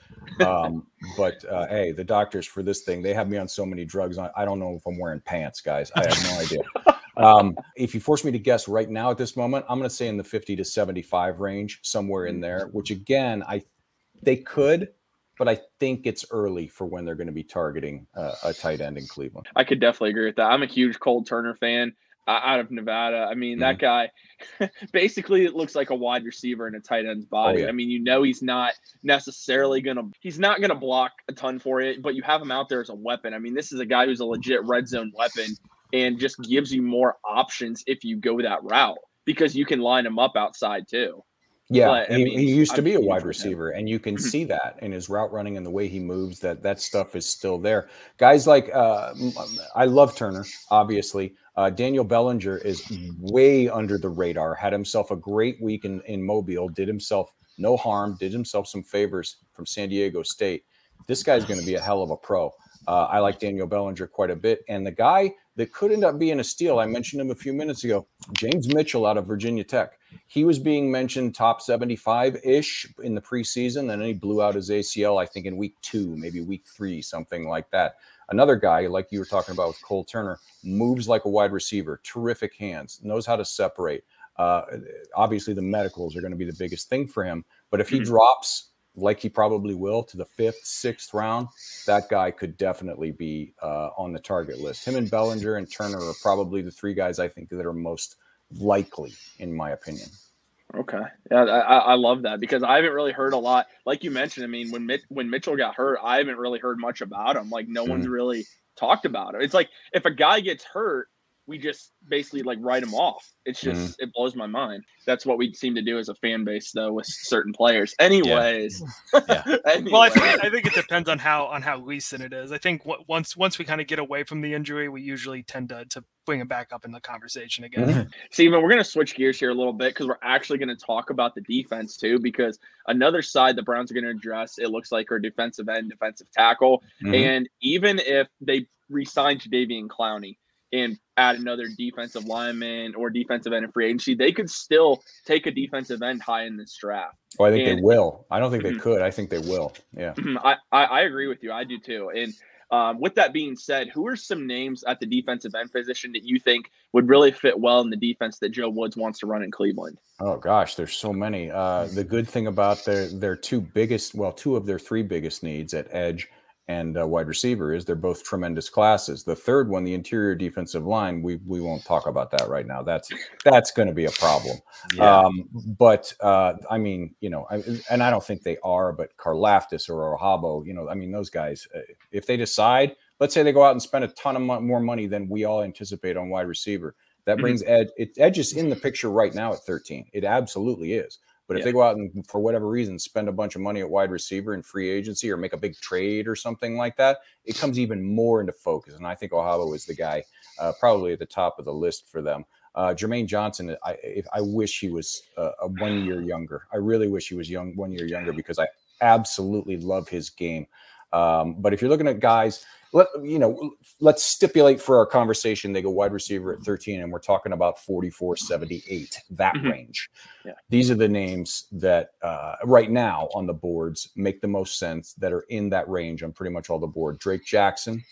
Speaker 10: Um, [laughs] but uh, hey, the doctors for this thing, they have me on so many drugs. I, I don't know if I'm wearing pants, guys. I have no idea. [laughs] Um, if you force me to guess right now at this moment, I'm going to say in the 50 to 75 range, somewhere in there. Which again, I they could, but I think it's early for when they're going to be targeting uh, a tight end in Cleveland.
Speaker 7: I could definitely agree with that. I'm a huge Cole Turner fan uh, out of Nevada. I mean, that guy [laughs] basically it looks like a wide receiver in a tight end's body.
Speaker 10: yeah.
Speaker 7: I mean, you know, he's not necessarily going to, he's not going to block a ton for it, but you have him out there as a weapon. I mean, this is a guy who's a legit red zone weapon and just gives you more options if you go that route because you can line him up outside too.
Speaker 10: Yeah,
Speaker 7: But, I mean,
Speaker 10: he used to be a wide receiver, and you can see that in his route running and the way he moves. That that stuff is still there. Guys like uh, I love Turner, obviously. Uh, Daniel Bellinger is way under the radar. Had himself a great week in in Mobile. Did himself no harm. Did himself some favors from San Diego State. This guy's going to be a hell of a pro. Uh, I like Daniel Bellinger quite a bit, and the guy that could end up being a steal. I mentioned him a few minutes ago. James Mitchell out of Virginia Tech he was being mentioned top 75 ish in the preseason. And then he blew out his ACL, I think, in week two, maybe week three, something like that. Another guy, like you were talking about with Cole Turner, moves like a wide receiver, terrific hands, knows how to separate. Uh, obviously, the medicals are going to be the biggest thing for him. But if he
Speaker 7: Mhm.
Speaker 10: drops, like he probably will, to the fifth, sixth round, that guy could definitely be uh, on the target list. Him and Bellinger and Turner are probably the three guys I think that are most likely, in my opinion.
Speaker 7: Okay, yeah, I, I love that because I haven't really heard a lot. Like you mentioned, I mean, when Mitch, when Mitchell got hurt, I haven't really heard much about him. Like no mm-hmm. one's really talked about it. It's like if a guy gets hurt, we just basically like write them off. It's just mm-hmm. it blows my mind. That's what we seem to do as a fan base though with certain players. Anyways,
Speaker 8: yeah. [laughs] yeah. Anyways. well, I think I think it depends on how on how recent it is. I think w- once once we kind of get away from the injury, we usually tend to to bring it back up in the conversation again. Mm-hmm.
Speaker 7: Stephen, we're going to switch gears here a little bit because we're actually going to talk about the defense too. Because another side the Browns are going to address, it looks like, our defensive end, defensive tackle, mm-hmm. and even if they re-signed Jadeveon Clowney and add another defensive lineman or defensive end in free agency, they could still take a defensive end high in this draft.
Speaker 10: Oh, I think and, they will. I don't think they mm-hmm. could. I think they will. Yeah.
Speaker 7: Mm-hmm. I, I, I, agree with you. I do too. And um, with that being said, who are some names at the defensive end position that you think would really fit well in the defense that Joe Woods wants to run in Cleveland?
Speaker 10: Oh gosh, there's so many. Uh, the good thing about their their two biggest, well, two of their three biggest needs at edge and uh, wide receiver is they're both tremendous classes. The third one, the interior defensive line, we we won't talk about that right now. That's that's going to be a problem. Yeah. Um, but uh, I mean, you know, I, and I don't think they are. But Karlaftis or Ojabo, you know, I mean, those guys, uh, if they decide, let's say they go out and spend a ton of mo- more money than we all anticipate on wide receiver, that mm-hmm. brings Ed. It, Edge is in the picture right now at 13. It absolutely is. But if yeah. they go out and for whatever reason spend a bunch of money at wide receiver in free agency or make a big trade or something like that, it comes even more into focus. And I think Ojabo is the guy uh, probably at the top of the list for them. Uh, Jermaine Johnson, I, if, I wish he was uh, a one year younger. I really wish he was young, one year younger because I absolutely love his game. Um, but if you're looking at guys, let you know, let's stipulate for our conversation they go wide receiver at 13, and we're talking about 44, 78, that mm-hmm. range. Yeah. These are the names that uh, right now on the boards make the most sense that are in that range on pretty much all the board. Drake Jackson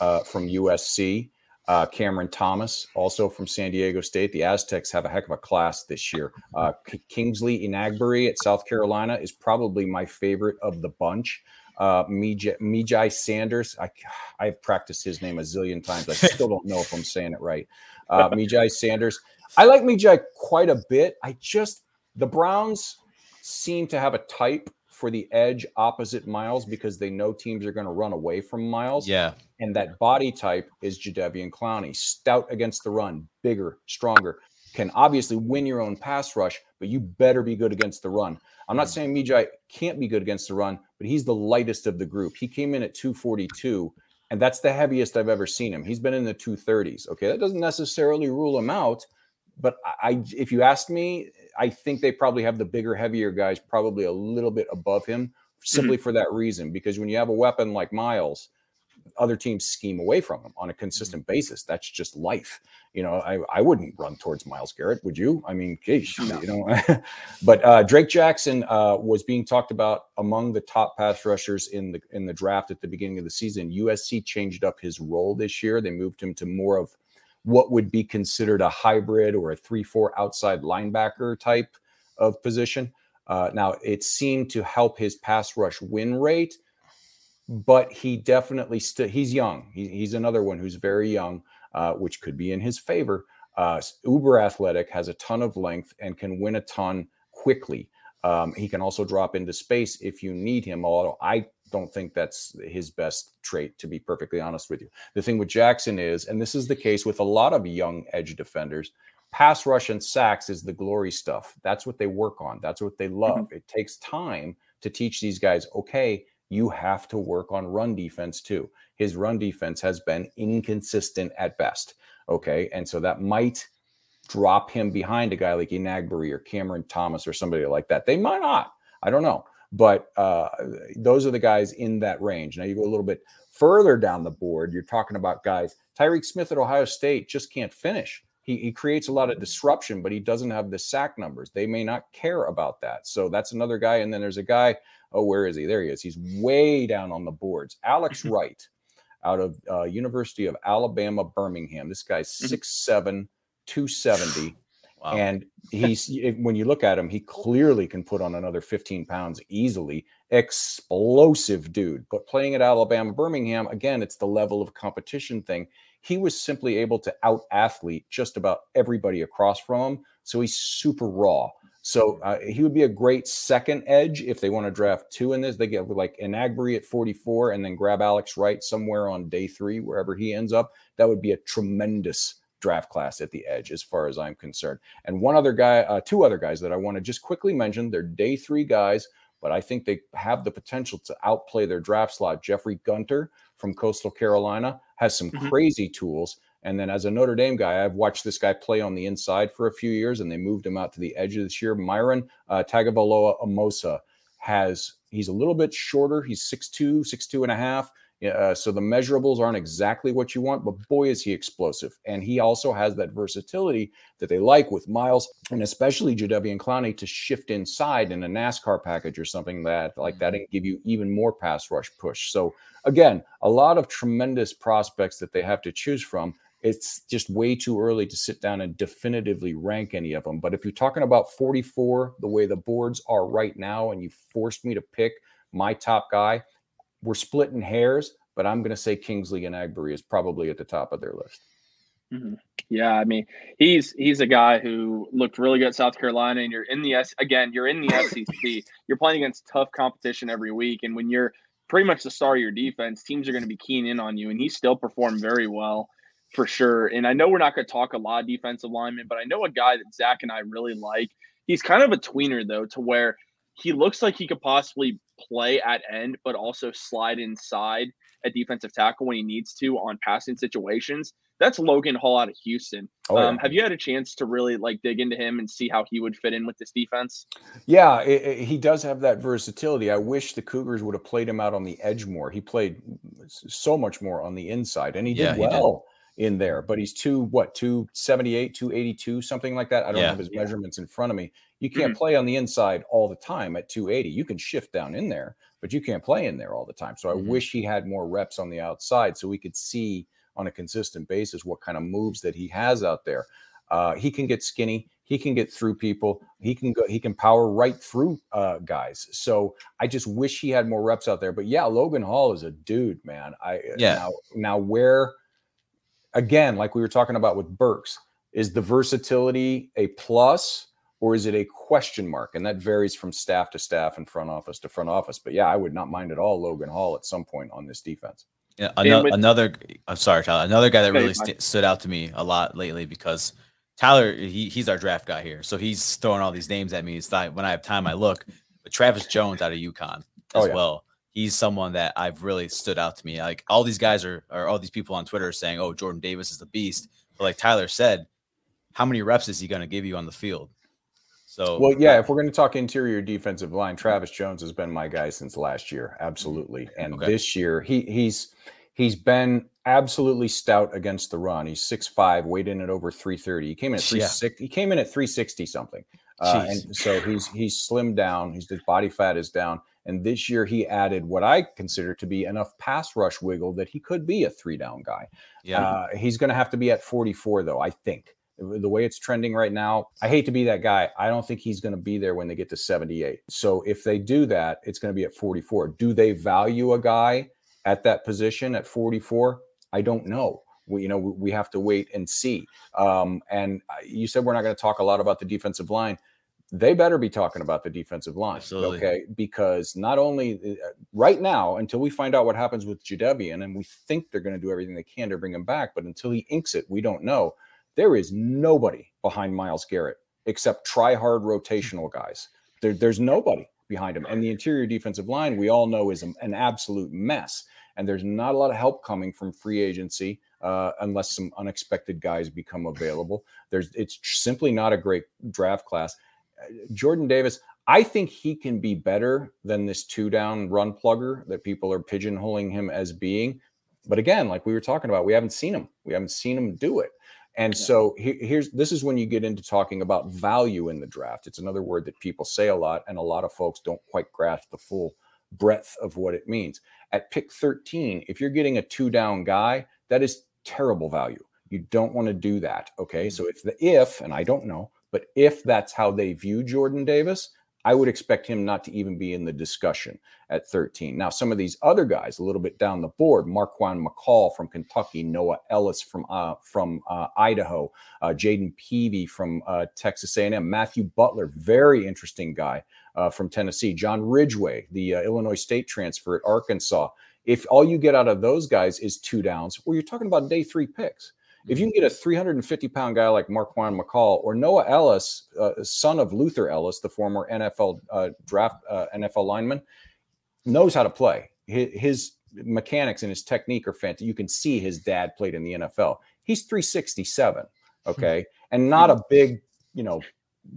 Speaker 10: uh, from USC. Uh, Cameron Thomas, also from San Diego State. The Aztecs have a heck of a class this year. Uh, Kingsley Enagbare at South Carolina is probably my favorite of the bunch uh, Myjai, Sanders. I, I've practiced his name a zillion times. I still don't know if I'm saying it right. Uh, [laughs] Myjai Sanders. I like Myjai quite a bit. I just, the Browns seem to have a type for the edge opposite Myles because they know teams are going to run away from Myles.
Speaker 9: Yeah.
Speaker 10: And that body type is Jadeveon Clowney. Stout against the run, bigger, stronger. Can obviously win your own pass rush, but you better be good against the run. I'm not mm. saying Myjai can't be good against the run, but he's the lightest of the group. He came in at 242, and that's the heaviest I've ever seen him. He's been in the 230s. Okay, that doesn't necessarily rule him out, but I, if you ask me, I think they probably have the bigger, heavier guys probably a little bit above him, simply mm-hmm. for that reason. Because when you have a weapon like Myles, other teams scheme away from him on a consistent mm-hmm. basis. That's just life. You know, I, I wouldn't run towards Myles Garrett, would you? I mean, geez, no. you know. [laughs] but uh, Drake Jackson uh, was being talked about among the top pass rushers in the in the draft at the beginning of the season. USC changed up his role this year. They moved him to more of what would be considered a hybrid or a three-four outside linebacker type of position. Uh, now, it seemed to help his pass rush win rate but he definitely still he's young. He, he's another one who's very young, uh, which could be in his favor. Uh, uber athletic, has a ton of length, and can win a ton quickly. Um, he can also drop into space if you need him. Although I don't think that's his best trait, to be perfectly honest with you. The thing with Jackson is, and this is the case with a lot of young edge defenders, pass rush and sacks is the glory stuff. That's what they work on. That's what they love. Mm-hmm. It takes time to teach these guys, okay, you have to work on run defense too. His run defense has been inconsistent at best. Okay. And so that might drop him behind a guy like Enagbare or Cameron Thomas or somebody like that. They might not. I don't know. But uh, those are the guys in that range. Now you go a little bit further down the board. You're talking about guys. Tyreke Smith at Ohio State just can't finish. He, he creates a lot of disruption, but he doesn't have the sack numbers. They may not care about that. So that's another guy. And then there's a guy Oh, where is he? There he is. He's way down on the boards. Alex [laughs] Wright out of uh, University of Alabama, Birmingham. This guy's mm-hmm. 6'7, 270. [sighs] Wow. And he's when you look at him, he clearly can put on another 15 pounds easily. Explosive dude. But playing at Alabama, Birmingham, again, it's the level of competition thing. He was simply able to out athlete just about everybody across from him. So he's super raw. So uh, he would be a great second edge if they want to draft two in this. They get like Enagbare at 44 and then grab Alex Wright somewhere on day three, wherever he ends up. That would be a tremendous draft class at the edge, as far as I'm concerned. And one other guy, uh, two other guys that I want to just quickly mention. They're day three guys, but I think they have the potential to outplay their draft slot. Jeffrey Gunter from Coastal Carolina has some mm-hmm. crazy tools. And then as a Notre Dame guy, I've watched this guy play on the inside for a few years, and they moved him out to the edge of this year. Myron uh, Tagovailoa Amosa has he's a little bit shorter. He's 6'2", 6'2 and a half. Uh, so the measurables aren't exactly what you want, but boy, is he explosive. And he also has that versatility that they like with Myles and especially Jadeveon Clowney to shift inside in a NASCAR package or something that like that mm-hmm. and give you even more pass rush push. So again, a lot of tremendous prospects that they have to choose from. It's just way too early to sit down and definitively rank any of them. But if you're talking about 44, the way the boards are right now, and you forced me to pick my top guy, we're splitting hairs, but I'm going to say Kingsley Enagbare is probably at the top of their list.
Speaker 7: Mm-hmm. Yeah, I mean, he's he's a guy who looked really good at South Carolina, and you're in the S again. You're in the [laughs] SEC. You're playing against tough competition every week, and when you're pretty much the star of your defense, teams are going to be keen in on you, and he still performed very well for sure. And I know we're not going to talk a lot of defensive linemen, but I know a guy that Zach and I really like. He's kind of a tweener though, to where he looks like he could possibly play at end, but also slide inside at defensive tackle when he needs to on passing situations. That's Logan Hall out of Houston. Oh, yeah. um, have you had a chance to really like dig into him and see how he would fit in with this defense?
Speaker 10: Yeah, it, it, he does have that versatility. I wish the Cougars would have played him out on the edge more. He played so much more on the inside, and he did yeah, well. He did in there, but he's two what 278, 282, something like that. I don't yeah. have his yeah. measurements in front of me. You can't mm-hmm. play on the inside all the time at 280. You can shift down in there, but you can't play in there all the time. So I mm-hmm. wish he had more reps on the outside so we could see on a consistent basis what kind of moves that he has out there. Uh, he can get skinny. He can get through people. He can go. He can power right through uh, guys. So I just wish he had more reps out there. But yeah, Logan Hall is a dude, man. I yeah. Now, now where again, like we were talking about with Burks, is the versatility a plus or is it a question mark? And that varies from staff to staff and front office to front office. But yeah, I would not mind at all Logan Hall at some point on this defense.
Speaker 9: Yeah, another, with, another I'm sorry, Tyler. Another guy that really st- stood out to me a lot lately because Tyler, he, he's our draft guy here, so he's throwing all these names at me. It's not when I have time, I look. But Travis Jones out of UConn oh, as oh, yeah. well he's someone that I've really stood out to me. Like all these guys are, or all these people on Twitter are saying, "Oh, Jordan Davis is the beast." But like Tyler said, how many reps is he going to give you on the field? So,
Speaker 10: well, yeah, if we're going to talk interior defensive line, Travis Jones has been my guy since last year, absolutely. And okay. this year, he he's he's been absolutely stout against the run. He's 6'5", weighed in at over 330. He came in at 360, yeah. he came in at 360 something. Uh, and so he's he's slimmed down. He's his body fat is down. And this year he added what I consider to be enough pass rush wiggle that he could be a three down guy. Yeah. Uh, he's going to have to be at 44 though, I think. The way it's trending right now, I hate to be that guy. I don't think he's going to be there when they get to 78. So if they do that, it's going to be at 44. Do they value a guy at that position at 44? I don't know. We, you know, we have to wait and see. Um, and you said we're not going to talk a lot about the defensive line they better be talking about the defensive line. Absolutely. Okay. Because not only uh, right now, until we find out what happens with Jadeveon, and we think they're going to do everything they can to bring him back, but until he inks it, we don't know. There is nobody behind Myles Garrett except try hard rotational guys. There, there's nobody behind him. And the interior defensive line, we all know, is an absolute mess. And there's not a lot of help coming from free agency uh, unless some unexpected guys become available. There's it's simply not a great draft class. Jordan Davis, I think he can be better than this two down run plugger that people are pigeonholing him as being. But again, like we were talking about, we haven't seen him. We haven't seen him do it. And yeah. so he, here's this is when you get into talking about value in the draft. It's another word that people say a lot, and a lot of folks don't quite grasp the full breadth of what it means. At pick 13, if you're getting a two down guy, that is terrible value. You don't want to do that. Okay. Mm-hmm. So if the if, and I don't know, but if that's how they view Jordan Davis, I would expect him not to even be in the discussion at 13. Now, some of these other guys, a little bit down the board, Marquan McCall from Kentucky, Noah Elliss from uh, from uh, Idaho, uh, Jayden Peevy from uh, Texas A&M, Matthew Butler, very interesting guy uh, from Tennessee, John Ridgeway, the uh, Illinois State transfer at Arkansas. If all you get out of those guys is two downs, well, you're talking about day three picks. If you can get a 350 pound guy like Marquan McCall or Noah Elliss, uh, son of Luther Elliss, the former NFL uh, draft uh, NFL lineman, knows how to play. His, his, mechanics and his technique are fantastic. You can see his dad played in the NFL. He's 367, okay, and not a big, you know,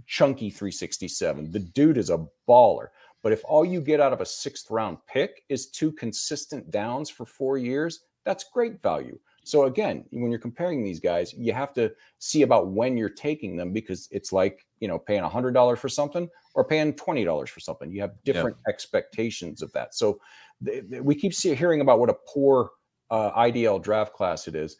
Speaker 10: chunky 367. The dude is a baller. But if all you get out of a sixth round pick is two consistent downs for four years, that's great value. So again, when you're comparing these guys, you have to see about when you're taking them because it's like, you know, paying $100 for something or paying $20 for something. You have different yeah. expectations of that. So th- th- we keep see- hearing about what a poor uh, IDL draft class it is.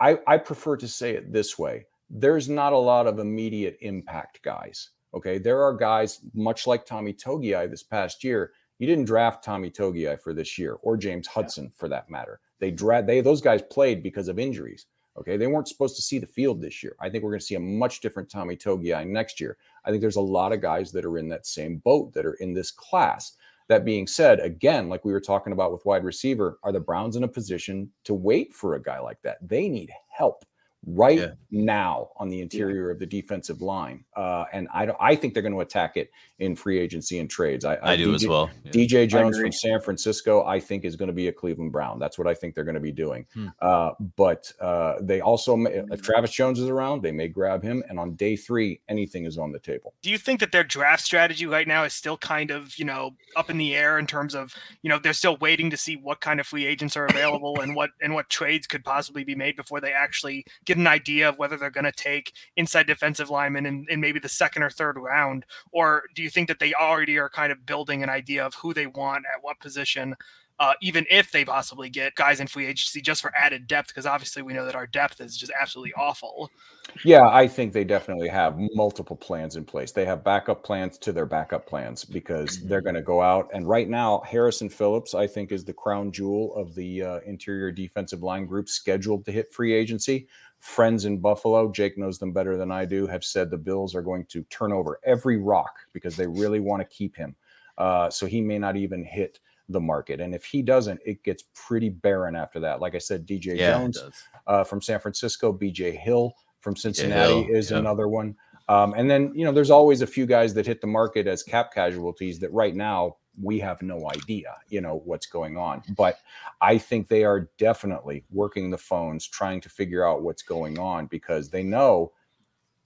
Speaker 10: I-, I prefer to say it this way. There's not a lot of immediate impact guys. Okay. There are guys, much like Tommy Togiai this past year. You didn't draft Tommy Togiai for this year or James Hudson yeah. for that matter they drag they those guys played because of injuries. Okay, they weren't supposed to see the field this year. I think we're going to see a much different Tommy Togiai next year. I think there's a lot of guys that are in that same boat that are in this class. That being said, again, like we were talking about with wide receiver, are the Browns in a position to wait for a guy like that? They need help right yeah. now on the interior yeah. of the defensive line. Uh, and I, I think they're going to attack it in free agency and trades. I,
Speaker 9: I, I do DJ, as well.
Speaker 10: Yeah. DJ Jones from San Francisco, I think, is going to be a Cleveland Brown. That's what I think they're going to be doing. Hmm. Uh, but uh, they also, may, if Travis Jones is around, they may grab him. And on day three, anything is on the table.
Speaker 8: Do you think that their draft strategy right now is still kind of, you know, up in the air in terms of, you know, they're still waiting to see what kind of free agents are available and what and what trades could possibly be made before they actually get an idea of whether they're going to take inside defensive linemen in, in maybe the second or third round? Or do you think that they already are kind of building an idea of who they want at what position? Uh, even if they possibly get guys in free agency just for added depth, because obviously we know that our depth is just absolutely awful.
Speaker 10: Yeah, I think they definitely have multiple plans in place. They have backup plans to their backup plans because they're going to go out. And right now, Harrison Phillips, I think, is the crown jewel of the uh, interior defensive line group scheduled to hit free agency friends in Buffalo, Jake knows them better than I do, have said the Bills are going to turn over every rock because they really want to keep him. Uh, so he may not even hit the market. And if he doesn't, it gets pretty barren after that. Like I said, DJ yeah, Jones uh, from San Francisco, BJ Hill from Cincinnati Hill. is another one. Um, and then, you know, there's always a few guys that hit the market as cap casualties that right now we have no idea, you know, what's going on. But I think they are definitely working the phones, trying to figure out what's going on because they know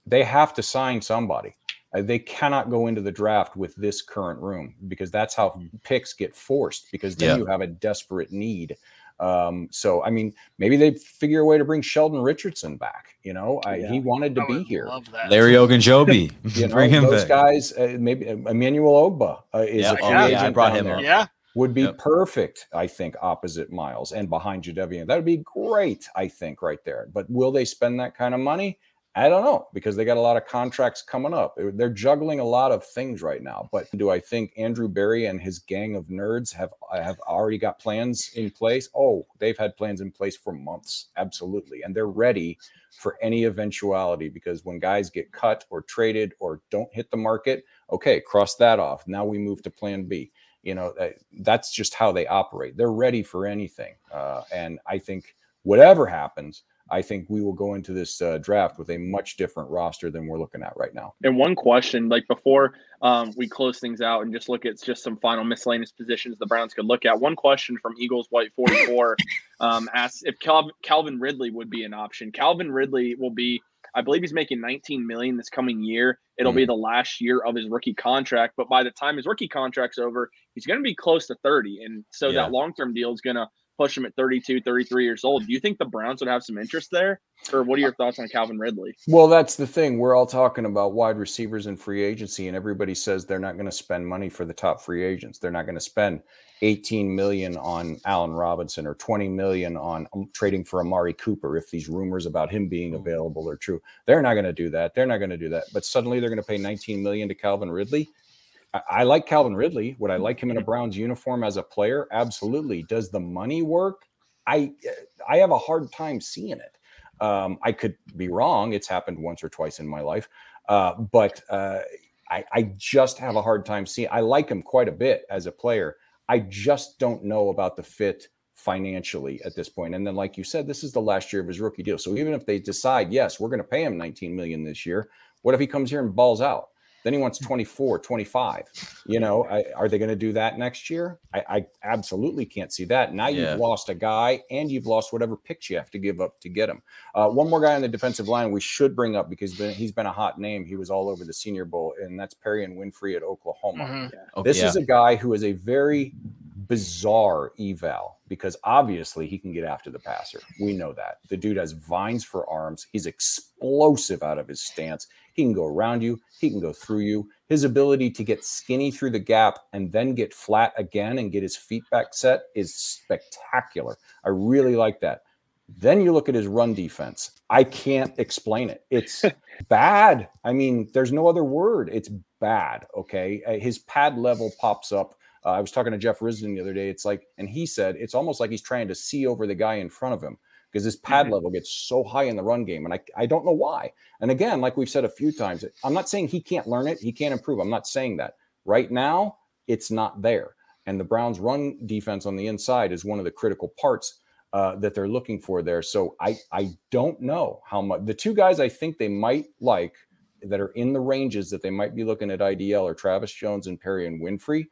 Speaker 10: they have to sign somebody. Uh, they cannot go into the draft with this current room because that's how mm. picks get forced because then yeah. you have a desperate need um, so I mean, maybe they figure a way to bring Sheldon Richardson back. You know, I, yeah. he wanted to I be here.
Speaker 9: Larry Ogunjobi, [laughs]
Speaker 10: you [laughs] know, bring him those back. guys. Uh, maybe uh, Emmanuel Ogbah uh, is yeah. a free
Speaker 9: oh, agent. Yeah, I brought him there.
Speaker 8: Yeah,
Speaker 10: would be yep. perfect. I think opposite Myles and behind Jadeveon. That would be great. I think right there. But will they spend that kind of money? I don't know because they got a lot of contracts coming up. They're juggling a lot of things right now. But do I think Andrew Berry and his gang of nerds have have already got plans in place? Oh, they've had plans in place for months, absolutely, and they're ready for any eventuality because when guys get cut or traded or don't hit the market, okay, cross that off. Now we move to Plan B. You know, that's just how they operate. They're ready for anything, uh, and I think whatever happens I think we will go into this uh, draft with a much different roster than we're looking at right now.
Speaker 7: And one question, like before um, we close things out and just look at just some final miscellaneous positions the Browns could look at. One question from Eagles White 44 [laughs] um, asks if Cal- Calvin Ridley would be an option. Calvin Ridley will be, I believe he's making 19 million this coming year. It'll mm. be the last year of his rookie contract, but by the time his rookie contract's over, he's going to be close to 30, and so yeah. that long term deal is going to push him at 32, 33 years old. Do you think the Browns would have some interest there? Or what are your thoughts on Calvin Ridley?
Speaker 10: Well, that's the thing. We're all talking about wide receivers and free agency, and everybody says they're not going to spend money for the top free agents. They're not going to spend 18 million on Allen Robinson or 20 million on um, trading for Amari Cooper if these rumors about him being available are true. They're not going to do that. They're not going to do that. But suddenly they're going to pay 19 million to Calvin Ridley I, I like Calvin Ridley. Would I like him in a Browns uniform as a player? Absolutely. Does the money work? I I have a hard time seeing it. Um, I could be wrong. It's happened once or twice in my life, uh, but uh, I, I just have a hard time seeing. I like him quite a bit as a player. I just don't know about the fit financially at this point. And then, like you said, this is the last year of his rookie deal. So even if they decide, yes, we're going to pay him 19 million this year, what if he comes here and balls out? Then he wants 24, 25. You know, I, are they going to do that next year? I, I, absolutely can't see that. Now you've lost a guy and you've lost whatever picks you have to give up to get him. Uh, one more guy on the defensive line we should bring up because the- he's been a hot name. He was all over the Senior Bowl, and that's Perrion Winfrey at Oklahoma.
Speaker 8: Mhm.
Speaker 9: Okay,
Speaker 10: This
Speaker 9: yeah.
Speaker 10: is a guy who is a very bizarre eval because obviously he can get after the passer. We know that. The dude has vines for arms. He's explosive out of his stance. He can go around you, he can go through you. His ability to get skinny through the gap and then get flat again and get his feet back set is spectacular. I really like that. Then you look at his run defense. I can't explain it. It's [laughs] bad. I mean, there's no other word. It's bad. Okay. Uh, His pad level pops up. Uh, I was talking to Jeff Risdon the other day. It's like, and he said it's almost like he's trying to see over the guy in front of him because his pad level gets so high in the run game. And I, I don't know why. And again, like we've said a few times, I'm not saying he can't learn it, he can't improve. I'm not saying that. Right now, it's not there. And the Browns' run defense on the inside is one of the critical parts uh, that they're looking for there. So I I don't know how much the two guys I think they might like that are in the ranges that they might be looking at IDL or Travis Jones and Perrion Winfrey.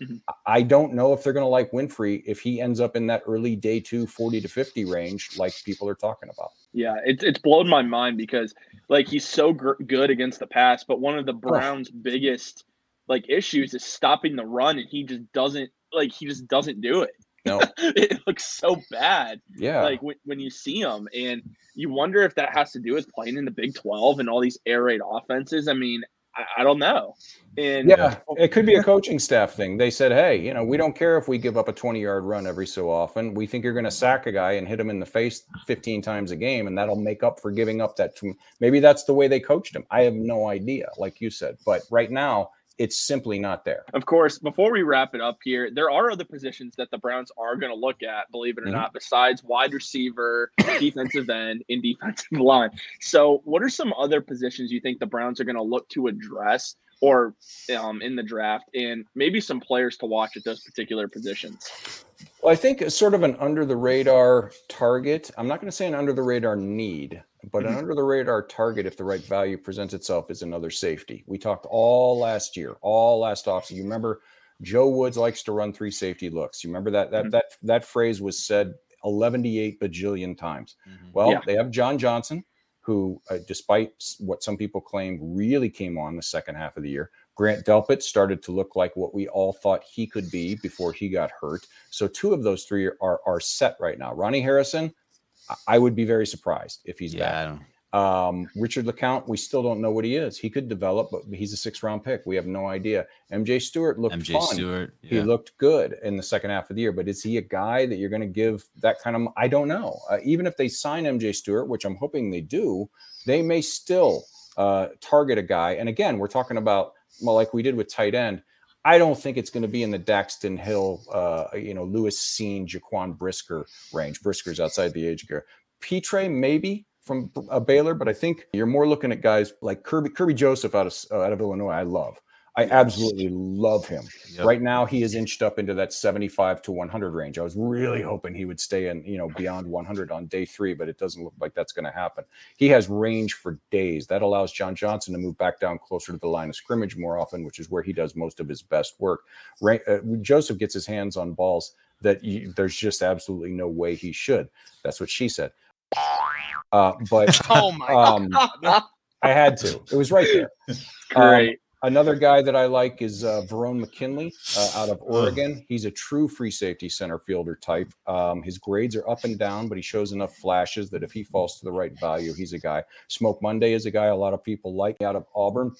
Speaker 7: Mhm.
Speaker 10: I don't know if they're going to like Winfrey if he ends up in that early day two 40 to 50 range, like people are talking about.
Speaker 7: Yeah, it's it's blown my mind because like he's so gr- good against the pass, but one of the Browns' biggest like issues is stopping the run, and he just doesn't like he just doesn't do it.
Speaker 10: No. [laughs]
Speaker 7: it looks so bad.
Speaker 10: Yeah.
Speaker 7: Like when, when you see him, and you wonder if that has to do with playing in the Big Twelve and all these air raid offenses. I mean, I, I don't know. And
Speaker 10: Yeah, it could be a coaching staff thing. They said, "Hey, you know, we don't care if we give up a 20-yard run every so often. We think you're going to sack a guy and hit him in the face 15 times a game, and that'll make up for giving up that." Maybe that's the way they coached him. I have no idea, like you said. But right now, it's simply not there.
Speaker 7: Of course, before we wrap it up here, there are other positions that the Browns are going to look at, believe it or
Speaker 10: Mhm.
Speaker 7: not, besides wide receiver, defensive end, and defensive [laughs] line. So, what are some other positions you think the Browns are going to look to address or um, in the draft, and maybe some players to watch at those particular positions?
Speaker 10: Well, I think it's sort of an under the radar target. I'm not going to say an under the radar need, but an
Speaker 7: Mhm.
Speaker 10: under the radar target, if the right value presents itself, is another safety. We talked all last year, all last offseason. You remember Joe Woods likes to run three safety looks. You remember that that
Speaker 7: Mhm.
Speaker 10: that that phrase was said 118 bajillion times. Well,
Speaker 7: Yeah.
Speaker 10: they have John Johnson, who, uh, despite what some people claim, really came on the second half of the year. Grant Delpit started to look like what we all thought he could be before he got hurt. So two of those three are are set right now. Ronnie Harrison, I- would be very surprised if he's
Speaker 9: Yeah,
Speaker 10: back. Um, Richard LeCounte, we still don't know what he is. He could develop, but he's a six round pick. We have no idea. MJ Stewart looked
Speaker 9: MJ
Speaker 10: fun.
Speaker 9: Stewart.
Speaker 10: He looked good in the second half of the year, but is he a guy that you're going to give that kind of? I don't know. Uh, even if they sign MJ Stewart, which I'm hoping they do, they may still uh, target a guy. And again, we're talking about well, like we did with tight end. I don't think it's going to be in the Daxton Hill, uh, you know, Lewis Cine, Jaquan Brisker range. Brisker's outside the age group. Pitre maybe from uh, Baylor, but I think you're more looking at guys like Kerby Kerby Joseph out of uh, out of Illinois. I love. I absolutely love him.
Speaker 9: Yep.
Speaker 10: Right now, he is inched up into that 75 to 100 range. I was really hoping he would stay in, you know, beyond 100 on day three, but it doesn't look like that's going to happen. He has range for days. That allows John Johnson to move back down closer to the line of scrimmage more often, which is where he does most of his best work. Ra- uh, Joseph gets his hands on balls that you, there's just absolutely no way he should. That's what she said. Uh, but [laughs]
Speaker 8: Oh my
Speaker 10: um, [laughs]
Speaker 8: god.
Speaker 10: I had to. It was right there.
Speaker 7: Great.
Speaker 10: Another guy that I like is uh, Verone McKinley uh, out of Oregon. He's a true free safety center fielder type. Um, his grades are up and down, but he shows enough flashes that if he falls to the right value, he's a guy. Smoke Monday is a guy a lot of people like out of Auburn.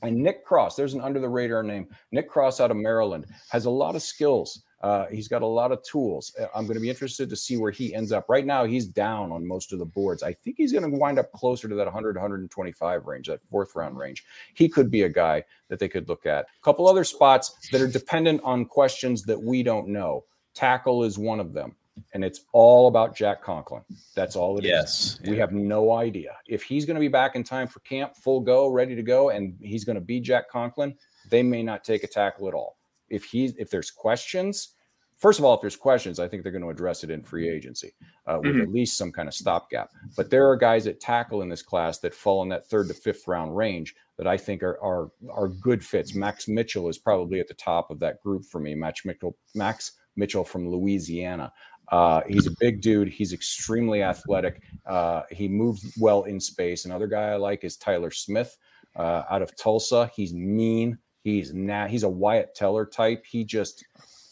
Speaker 10: And Nick Cross, there's an under the radar name. Nick Cross out of Maryland has a lot of skills. Uh, he's got a lot of tools. Uh, I'm going to be interested to see where he ends up. Right now, he's down on most of the boards. I think he's going to wind up closer to that 100, 125 range, that fourth round range. He could be a guy that they could look at. A couple other spots that are dependent on questions that we don't know. Tackle is one of them. And it's all about Jack Conklin. That's all it is.
Speaker 9: Yes.
Speaker 10: We have no idea. If he's going to be back in time for camp, full go, ready to go, and he's going to be Jack Conklin, they may not take a tackle at all. If he's if there's questions, first of all, if there's questions, I think they're going to address it in free agency uh, with
Speaker 7: Mhm.
Speaker 10: at least some kind of stopgap. But there are guys that tackle in this class that fall in that third to fifth round range that I think are are are good fits. Max Mitchell is probably at the top of that group for me. Max Mitchell, Max Mitchell from Louisiana. Uh, he's a big dude. He's extremely athletic. Uh, he moves well in space. Another guy I like is Tyler Smith uh, out of Tulsa. He's mean. He's na- He's a Wyatt Teller type. He just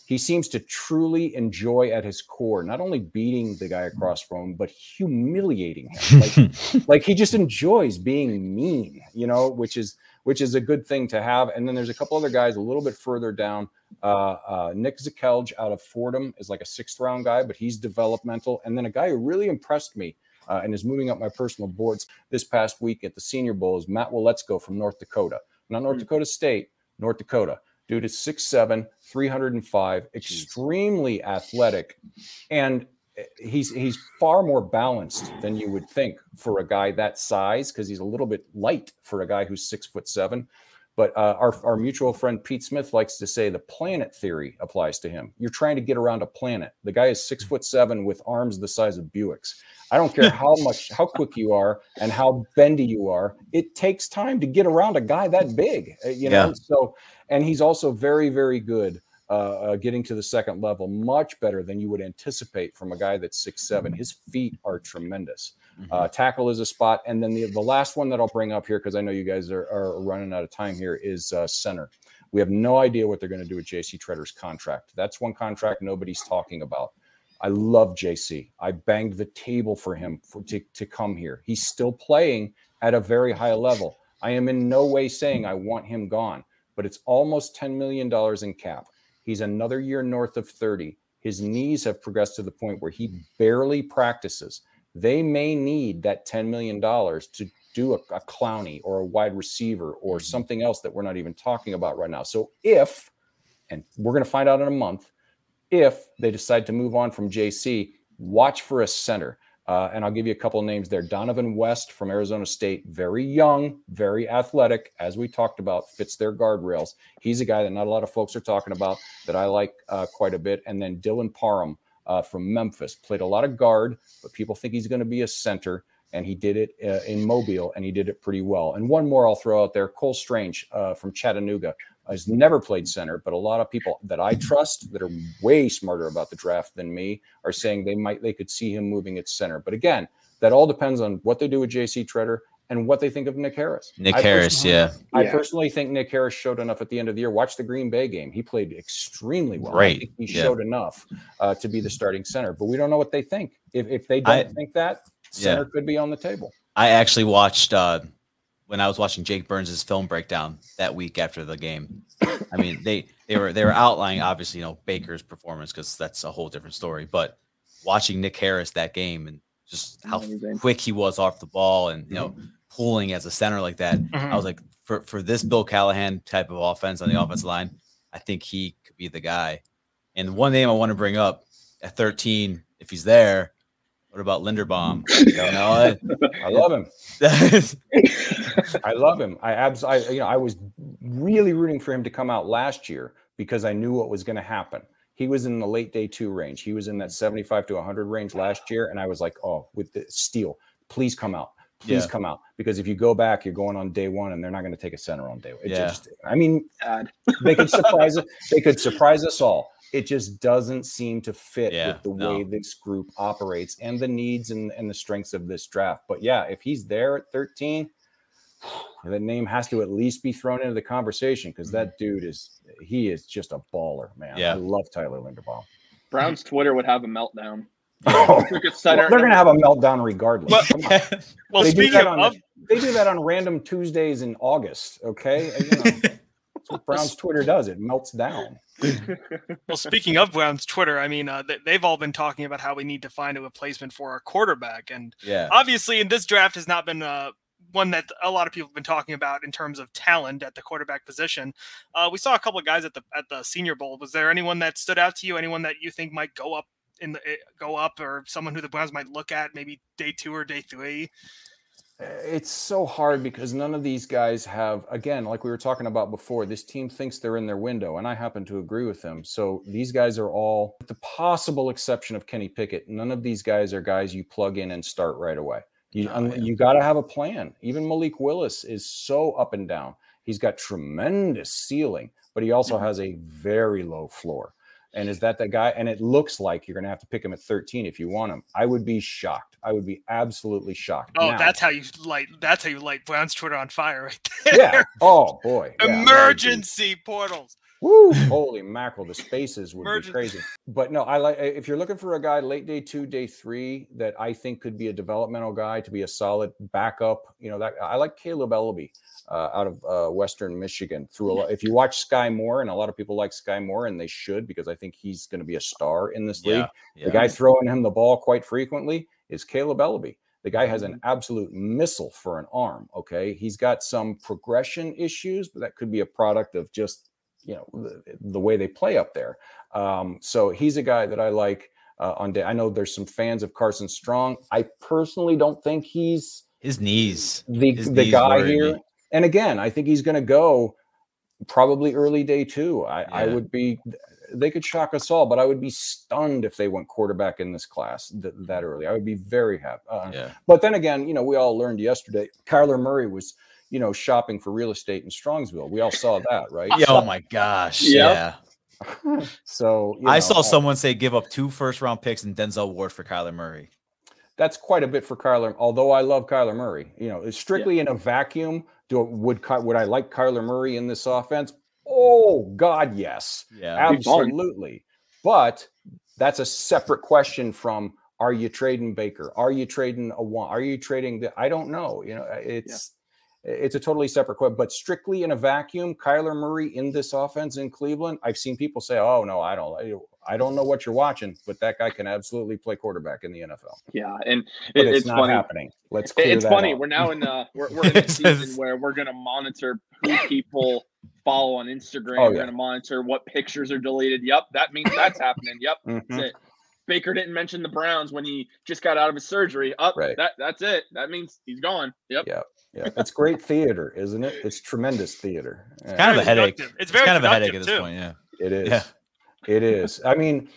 Speaker 10: he seems to truly enjoy at his core not only beating the guy across from him, but humiliating him. [laughs] Like, like he just enjoys being mean, you know, which is which is a good thing to have. And then there's a couple other guys a little bit further down. Uh, uh, Nick Zakelj out of Fordham is like a sixth round guy, but he's developmental. And then a guy who really impressed me uh, and is moving up my personal boards this past week at the Senior Bowl is Matt Waletzko from North Dakota. Not North Dakota State, North Dakota. Dude is 6'7, 305, extremely athletic. And eh, he's he's far more balanced than you would think for a guy that size because he's a little bit light for a guy who's six foot seven. But uh, our, our mutual friend Pete Smith likes to say the planet theory applies to him. You're trying to get around a planet. The guy is six foot seven with arms the size of Buicks. I don't care how [laughs] much, how quick you are and how bendy you are. It takes time to get around a guy that big, uh, you know.
Speaker 9: Yeah.
Speaker 10: So, and he's also very, very good uh, uh, getting to the second level, much better than you would anticipate from a guy that's six seven. His feet are tremendous. Uh, tackle is a spot, and then the, the last one that I'll bring up here because I know you guys are, are running out of time here is uh, center. We have no idea what they're going to do with JC Tretter's contract. That's one contract nobody's talking about. I love JC. I banged the table for him for, to, to come here. He's still playing at a very high level. I am in no way saying I want him gone, but it's almost $10 million in cap. He's another year north of 30. His knees have progressed to the point where he barely practices. They may need that $10 million to do a, a Clowney or a wide receiver or mm-hmm. something else that we're not even talking about right now. So if, and we're going to find out in a month, if they decide to move on from JC, watch for a center. Uh, and I'll give you a couple of names there. Dohnovan West from Arizona State, very young, very athletic, as we talked about, fits their guardrails. He's a guy that not a lot of folks are talking about that I like uh, quite a bit. And then Dylan Parham uh, from Memphis played a lot of guard, but people think he's going to be a center. And he did it uh, in Mobile, and he did it pretty well. And one more I'll throw out there: Cole Strange uh, from Chattanooga has never played center, but a lot of people that I trust that are way smarter about the draft than me are saying they might they could see him moving at center. But again, that all depends on what they do with JC Tretter and what they think of Nick Harris.
Speaker 9: Nick
Speaker 10: I
Speaker 9: Harris, yeah.
Speaker 10: I
Speaker 7: Yeah.
Speaker 10: personally think Nick Harris showed enough at the end of the year. Watch the Green Bay game; he played extremely well. I
Speaker 9: Great,
Speaker 10: think he
Speaker 9: yeah.
Speaker 10: showed enough uh, to be the starting center. But we don't know what they think. If if they don't
Speaker 9: I-
Speaker 10: think that,
Speaker 9: Yeah.
Speaker 10: center could be on the table.
Speaker 9: I actually watched uh, when I was watching Jake Burns' film breakdown that week after the game. I mean, they they were they were outlining obviously you know Baker's performance because that's a whole different story. But watching Nick Harris that game and just how
Speaker 7: Amazing.
Speaker 9: quick he was off the ball and you know pulling as a center like that, I was mm-hmm. like, for for this Bill Callahan type of offense on the offensive line, I think he could be the guy. And one name I want to bring up at 13, if he's there, what about Linderbaum? [laughs] You know,
Speaker 10: I love him.
Speaker 9: I- [laughs]
Speaker 10: I love him. I abs I you know I was really rooting for him to come out last year because I knew what was going to happen. He was in the late day two range. He was in that 75 to 100 range last year and I was like, "Oh, with the steel, please come out. Please
Speaker 9: Yeah.
Speaker 10: come out because if you go back, you're going on day 1 and they're not going to take a center on day 1." It
Speaker 9: Yeah.
Speaker 10: just I mean,
Speaker 7: Sad.
Speaker 10: they could surprise us. They could surprise us all. It just doesn't seem to fit
Speaker 9: Yeah,
Speaker 10: with the
Speaker 9: no.
Speaker 10: way this group operates and the needs and, and the strengths of this draft. But yeah, if he's there at 13, [sighs] that name has to at least be thrown into the conversation because that mm-hmm. dude is he is just a baller, man.
Speaker 9: Yeah.
Speaker 10: I love Tyler Linderbaum.
Speaker 7: Brown's Twitter would have a meltdown. [laughs]
Speaker 10: Oh, well, they're gonna have a meltdown regardless.
Speaker 8: Well- [laughs] Well,
Speaker 10: they do
Speaker 8: speaking
Speaker 10: that
Speaker 8: of,
Speaker 10: on they do that on random Tuesdays in August. Okay, you know, [laughs] Brown's Twitter does. It melts down.
Speaker 8: well, speaking of Brown's Twitter, I mean, uh, they, have all been talking about how we need to find a replacement for our quarterback, and
Speaker 9: yeah,
Speaker 8: obviously, in this draft has not been uh, one that a lot of people have been talking about in terms of talent at the quarterback position. Uh, we saw a couple of guys at the at the Senior Bowl. Was there anyone that stood out to you? Anyone that you think might go up in the eh, go up, or someone who the Browns might look at maybe day two or day three?
Speaker 10: Eh, it's so hard because none of these guys have, again, like we were talking about before, this team thinks they're in their window, and I happen to agree with them. So these guys are all, with the possible exception of Kenny Pickett, none of these guys are guys you plug in and start right away. You, oh, yeah. you got to have a plan. Even Malik Willis is so up and down. He's got tremendous ceiling, but he also has a very low floor. And is that the guy? And it looks like you're going to have to pick him at 13 if you want him. I would be shocked. I would be absolutely shocked.
Speaker 8: Oh, now, that's how you light. That's how you light Brown's Twitter on fire, right
Speaker 10: there. Yeah. Oh boy.
Speaker 8: Yeah, Emergency portals.
Speaker 10: Woo! [laughs] Holy mackerel, the spaces would be crazy. But no, I like if you're looking for a guy late day two, day three that I think could be a developmental guy to be a solid backup. You know that I like Kaleb Eleby uh, out of uh, Western Michigan. Through a lot, if you watch Skyy Moore, and a lot of people like Skyy Moore, and they should because I think he's going to be a star in this league. Yeah, yeah. The guy throwing him the ball quite frequently is Kaleb Eleby. The guy has an mm-hmm. absolute missile for an arm. Okay, he's got some progression issues, but that could be a product of just you know the, the way they play up there. Um, so he's a guy that I like. Uh, on day, I know there's some fans of Carson Strong. I personally don't think he's
Speaker 9: his knees.
Speaker 10: The
Speaker 9: his
Speaker 10: the knees guy here. Me. And again, I think he's going to go probably early day two. I, yeah. I would be. They could shock us all, but I would be stunned if they went quarterback in this class th- that early. I would be very happy. Uh, yeah. But then again, you know, we all learned yesterday. Kyler Murray was you know, shopping for real estate in Strongsville. We all saw that, right?
Speaker 9: Yeah, oh my gosh. Yep.
Speaker 10: Yeah. [laughs] so
Speaker 9: I know, saw uh, someone say give up two first round picks and Denzel Ward for Kyler Murray.
Speaker 10: That's quite a bit for Kyler. Although I love Kyler Murray, you know, strictly yeah. in a vacuum. Do would would I like Kyler Murray in this offense? Oh God, yes, yeah, absolutely. But that's a separate question from are you trading Baker? Are you trading a one? Are you trading the? I don't know. You know, uh, it's it's a totally separate question. But strictly in a vacuum, Kyler Murray in this offense in Cleveland, I've seen people say, "Oh no, I don't, I don't know what you're watching," but that guy can absolutely play quarterback in the NFL.
Speaker 7: Yeah, and it, it's,
Speaker 10: it's, not
Speaker 7: funny.
Speaker 10: happening. Let's.
Speaker 7: it's funny.
Speaker 10: Up.
Speaker 7: We're now in the [laughs] we're, we're in a season where we're going to monitor who people follow on Instagram. Oh, yeah. We're going to monitor what pictures are deleted. Yep, that means that's happening. Yep, mm-hmm. that's it. Baker didn't mention the Browns when he just got out of his surgery. Up, oh, right. that that's it. That means he's gone. Yep.
Speaker 10: Yep. Yeah, it's great theater, isn't it? It's tremendous theater.
Speaker 9: It's kind of a headache. It's very kind of a headache at this too. point. Yeah,
Speaker 10: it is. Yeah. It is. I mean,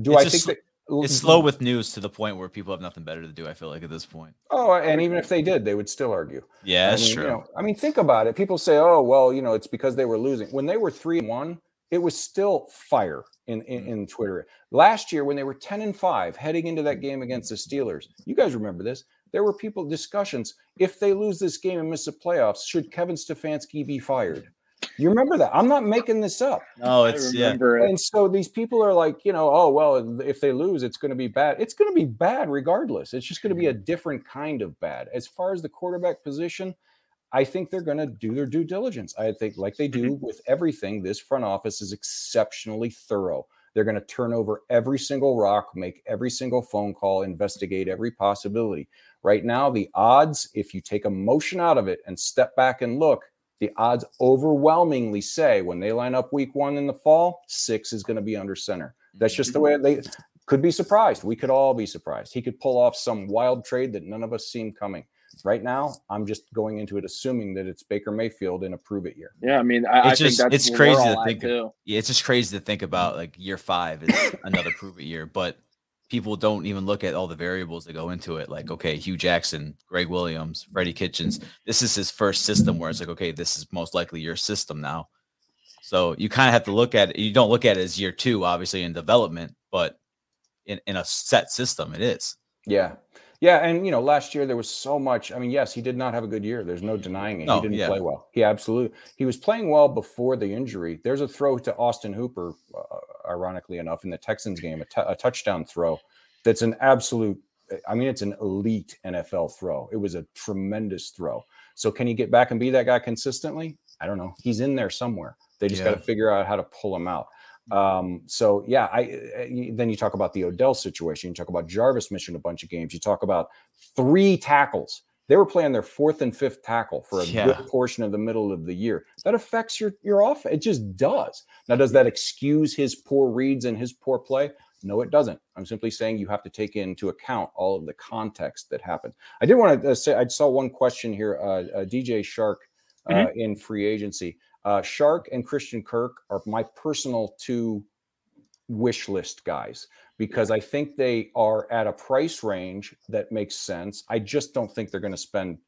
Speaker 10: do
Speaker 9: it's
Speaker 10: I think that
Speaker 9: it's slow with news to the point where people have nothing better to do? I feel like at this point.
Speaker 10: Oh, and even if they did, they would still argue.
Speaker 9: Yeah, that's
Speaker 10: I mean,
Speaker 9: true.
Speaker 10: You know, I mean, think about it. People say, "Oh, well, you know, it's because they were losing." When they were three and one, it was still fire in, in, mm. in Twitter. Last year, when they were ten and five, heading into that game against the Steelers, you guys remember this? There were people discussions if they lose this game and miss the playoffs should kevin stefanski be fired you remember that i'm not making this up
Speaker 9: no it's yeah
Speaker 10: and so these people are like you know oh well if they lose it's going to be bad it's going to be bad regardless it's just going to be a mm-hmm. different kind of bad as far as the quarterback position I think they're going to do their due diligence. I think, like they do mm-hmm. with everything, this front office is exceptionally thorough. They're going to turn over every single rock, make every single phone call, investigate every possibility. Right now, the odds, if you take emotion out of it and step back and look, the odds overwhelmingly say when they line up week one in the fall, six is going to be under center. That's just the way they could be surprised. We could all be surprised. He could pull off some wild trade that none of us seen coming. Right now, I'm just going into it assuming that it's Baker Mayfield in a prove it year.
Speaker 7: Yeah, I mean, I,
Speaker 9: it's
Speaker 7: I
Speaker 9: just it's crazy to think. Of, yeah, it's just crazy to think about. Like year five is another prove it year, but people don't even look at all the variables that go into it. Like, okay, Hue Jackson, Gregg Williams, Freddie Kitchens. This is his first system where it's like, okay, this is most likely your system now. So you kind of have to look at it. You don't look at it as year two, obviously, in development, but in, in a set system, it is.
Speaker 10: Yeah. Yeah, and you know, last year there was so much. I mean, yes, he did not have a good year. There's no denying it. No, he didn't yeah. play well. He absolutely he was playing well before the injury. There's a throw to Austin Hooper, uh, ironically enough, in the Texans game, a, t- a touchdown throw. That's an absolute. I mean, it's an elite NFL throw. It was a tremendous throw. So can he get back and be that guy consistently? I don't know. He's in there somewhere. They just
Speaker 9: Yeah.
Speaker 10: got to figure out how to pull him out. Um, so yeah, I then you talk about the Odell situation. You talk about Jarvis missing a bunch of games. You talk about three tackles. They were playing their fourth and fifth tackle for a
Speaker 9: Yeah.
Speaker 10: good portion of the middle of the year. That affects your your off. It just does. Now, does that excuse his poor reads and his poor play? No, it doesn't. I'm simply saying you have to take into account all of the context that happened. I did want to uh, say I saw one question here. Uh, uh, DJ Chark uh, in free agency. Uh, Chark and Christian Kirk are my personal two wish list guys because I think they are at a price range that makes sense. I just don't think they're going to spend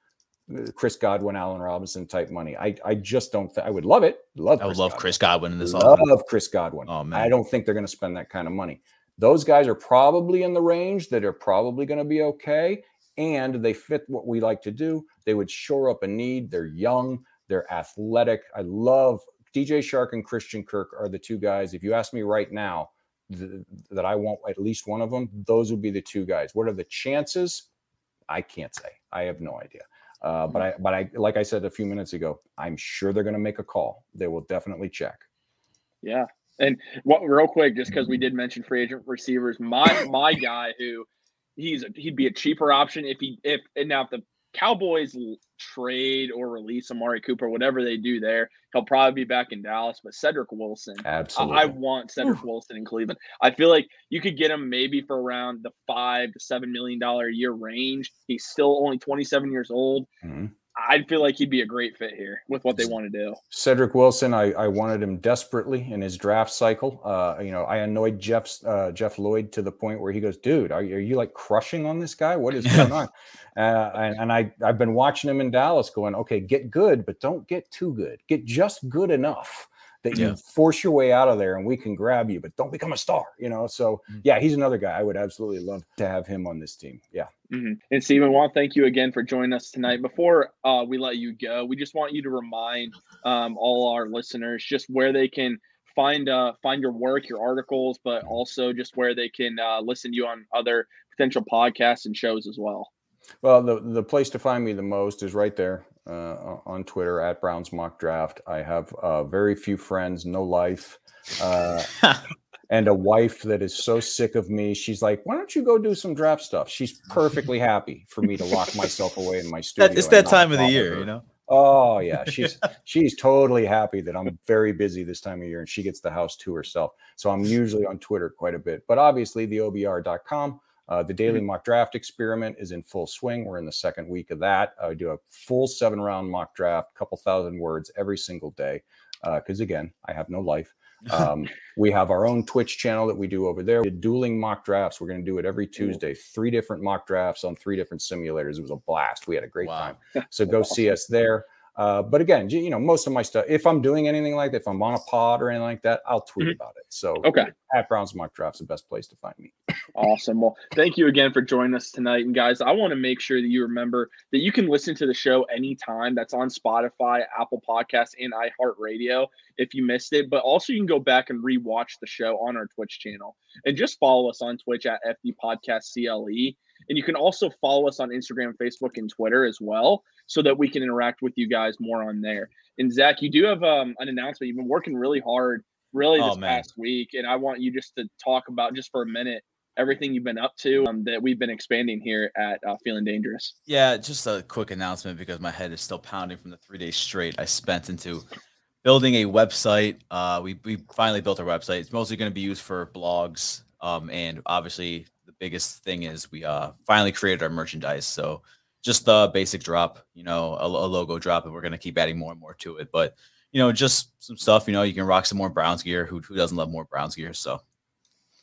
Speaker 10: uh, Chris Godwin, Allen Robinson type money. I, I just don't. Th- I would love it. Love.
Speaker 9: I would
Speaker 10: Chris
Speaker 9: love
Speaker 10: Godwin.
Speaker 9: Chris Godwin in this I
Speaker 10: Love
Speaker 9: offense.
Speaker 10: Chris Godwin.
Speaker 9: Oh man,
Speaker 10: I don't think they're going to spend that kind of money. Those guys are probably in the range that are probably going to be okay, and they fit what we like to do. They would shore up a need. They're young. They're athletic. I love DJ Chark and Christian Kirk are the two guys. If you ask me right now th- that I want at least one of them, those would be the two guys. What are the chances? I can't say. I have no idea. Uh, but I, but I, like I said a few minutes ago, I'm sure they're going to make a call. They will definitely check.
Speaker 7: Yeah. And what real quick, just because we did mention free agent receivers, my my guy who he's a, he'd be a cheaper option if he if and now if the Cowboys trade or release Amari Cooper, whatever they do there, he'll probably be back in Dallas. But Cedric Wilson, I,
Speaker 10: Absolutely.
Speaker 7: I want Cedric Wilson in Cleveland. I feel like you could get him maybe for around the five to seven million dollar a year range. He's still only 27 years old.
Speaker 10: Mhm.
Speaker 7: I feel like he'd be a great fit here with what they want to do.
Speaker 10: Cedric Wilson, I, I wanted him desperately in his draft cycle. Uh, you know, I annoyed Jeff's uh, Jeff Lloyd to the point where he goes, "Dude, are, you- are you like crushing on this guy? What is [laughs] going on?" Uh, and, and I I've been watching him in Dallas, going, "Okay, get good, but don't get too good. Get just good enough that you force your way out of there, and we can grab you, but don't become a star." You know, so yeah, he's another guy I would absolutely love to have him on this team. Yeah.
Speaker 7: hmm And Stephen, want to thank you again for joining us tonight. Before uh, we let you go, we just want you to remind um, all our listeners just where they can find uh, find your work, your articles, but also just where they can uh, listen to you on other potential podcasts and shows as well.
Speaker 10: Well, the, the place to find me the most is right there uh, on Twitter at Browns Mock Draft. I have uh, very few friends, no life, uh, [laughs] and a wife that is so sick of me. She's like, "Why don't you go do some draft stuff?" She's perfectly happy for me to lock myself away in my [laughs] studio.
Speaker 9: That, it's that time of the year,
Speaker 10: her.
Speaker 9: you know.
Speaker 10: Oh yeah, [laughs] she's she's totally happy that I'm very busy this time of year and she gets the house to herself. So I'm usually on Twitter quite a bit. But obviously the OBR.com, uh, the daily mock draft experiment is in full swing. We're in the second week of that. I do a full seven round mock draft, couple thousand words every single day. Because again, I have no life. Um, [laughs] we have our own Twitch channel that we do over there. We're dueling mock drafts. We're going to do it every Tuesday. Three different mock drafts on three different simulators. It was a blast. We had a great
Speaker 9: Wow.
Speaker 10: time. So go see us there. Uh, but again, you know, most of my stuff, if I'm doing anything like that, if I'm on a pod or anything like that, I'll tweet
Speaker 7: Mhm.
Speaker 10: about it. So
Speaker 7: Okay.
Speaker 10: at Browns Mock Draft's the best place to find me.
Speaker 7: Awesome. Well, thank you again for joining us tonight. And guys, I want to make sure that you remember that you can listen to the show anytime. That's on Spotify, Apple Podcasts, and iHeartRadio if you missed it. But also, you can go back and rewatch the show on our Twitch channel. And just follow us on Twitch at FD Podcast CLE. And you can also follow us on Instagram, Facebook, and Twitter as well, so that we can interact with you guys more on there. And Zach, you do have um, an announcement. You've been working really hard, really
Speaker 9: Oh,
Speaker 7: this
Speaker 9: man.
Speaker 7: past week, and I want you just to talk about just for a minute everything you've been up to um, that we've been expanding here at uh, Feeling Dangerous.
Speaker 9: Yeah, just a quick announcement because my head is still pounding from the three days straight I spent into building a website. Uh, we we finally built our website. It's mostly going to be used for blogs, um, and obviously biggest thing is we uh finally created our merchandise. So just the basic drop, you know, a, a logo drop, and we're going to keep adding more and more to it. But you know, just some stuff. You know, you can rock some more Browns gear. Who who doesn't love more Browns gear? So.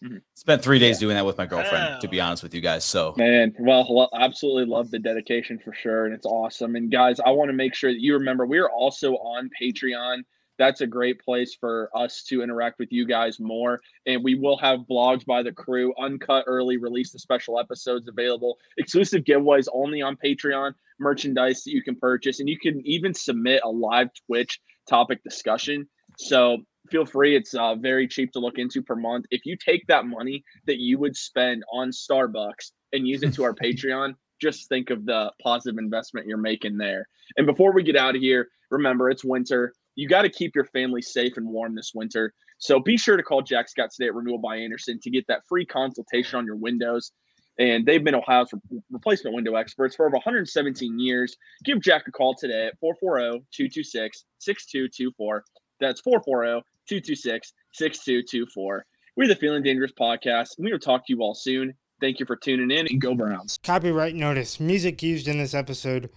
Speaker 7: Mhm.
Speaker 9: Spent three days doing that with my girlfriend, to be honest with you guys. So
Speaker 7: Man, well, absolutely love the dedication for sure, and it's awesome. And guys, I want to make sure that you remember we are also on Patreon. That's a great place for us to interact with you guys more. And we will have blogs by the crew, uncut early release the special episodes available, exclusive giveaways only on Patreon, merchandise that you can purchase, and you can even submit a live Twitch topic discussion. So feel free. It's uh, very cheap to look into per month. If you take that money that you would spend on Starbucks and use it to our [laughs] Patreon, just think of the positive investment you're making there. And before we get out of here, remember it's winter. You got to keep your family safe and warm this winter. So be sure to call Jack Scott today at Renewal by Andersen to get that free consultation on your windows. And they've been Ohio's replacement window experts for over 117 years. Give Jack a call today at 440 226 6224. That's 440 226 6224. We're the Feeling Dangerous podcast. We will talk to you all soon. Thank you for tuning in and go Browns.
Speaker 11: Copyright notice. Music used in this episode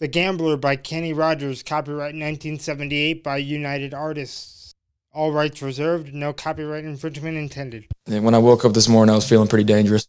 Speaker 11: The Gambler by Kenny Rogers, copyright 1978 by United Artists. All rights reserved, no copyright infringement intended.
Speaker 1: And when I woke up this morning, I was feeling pretty dangerous.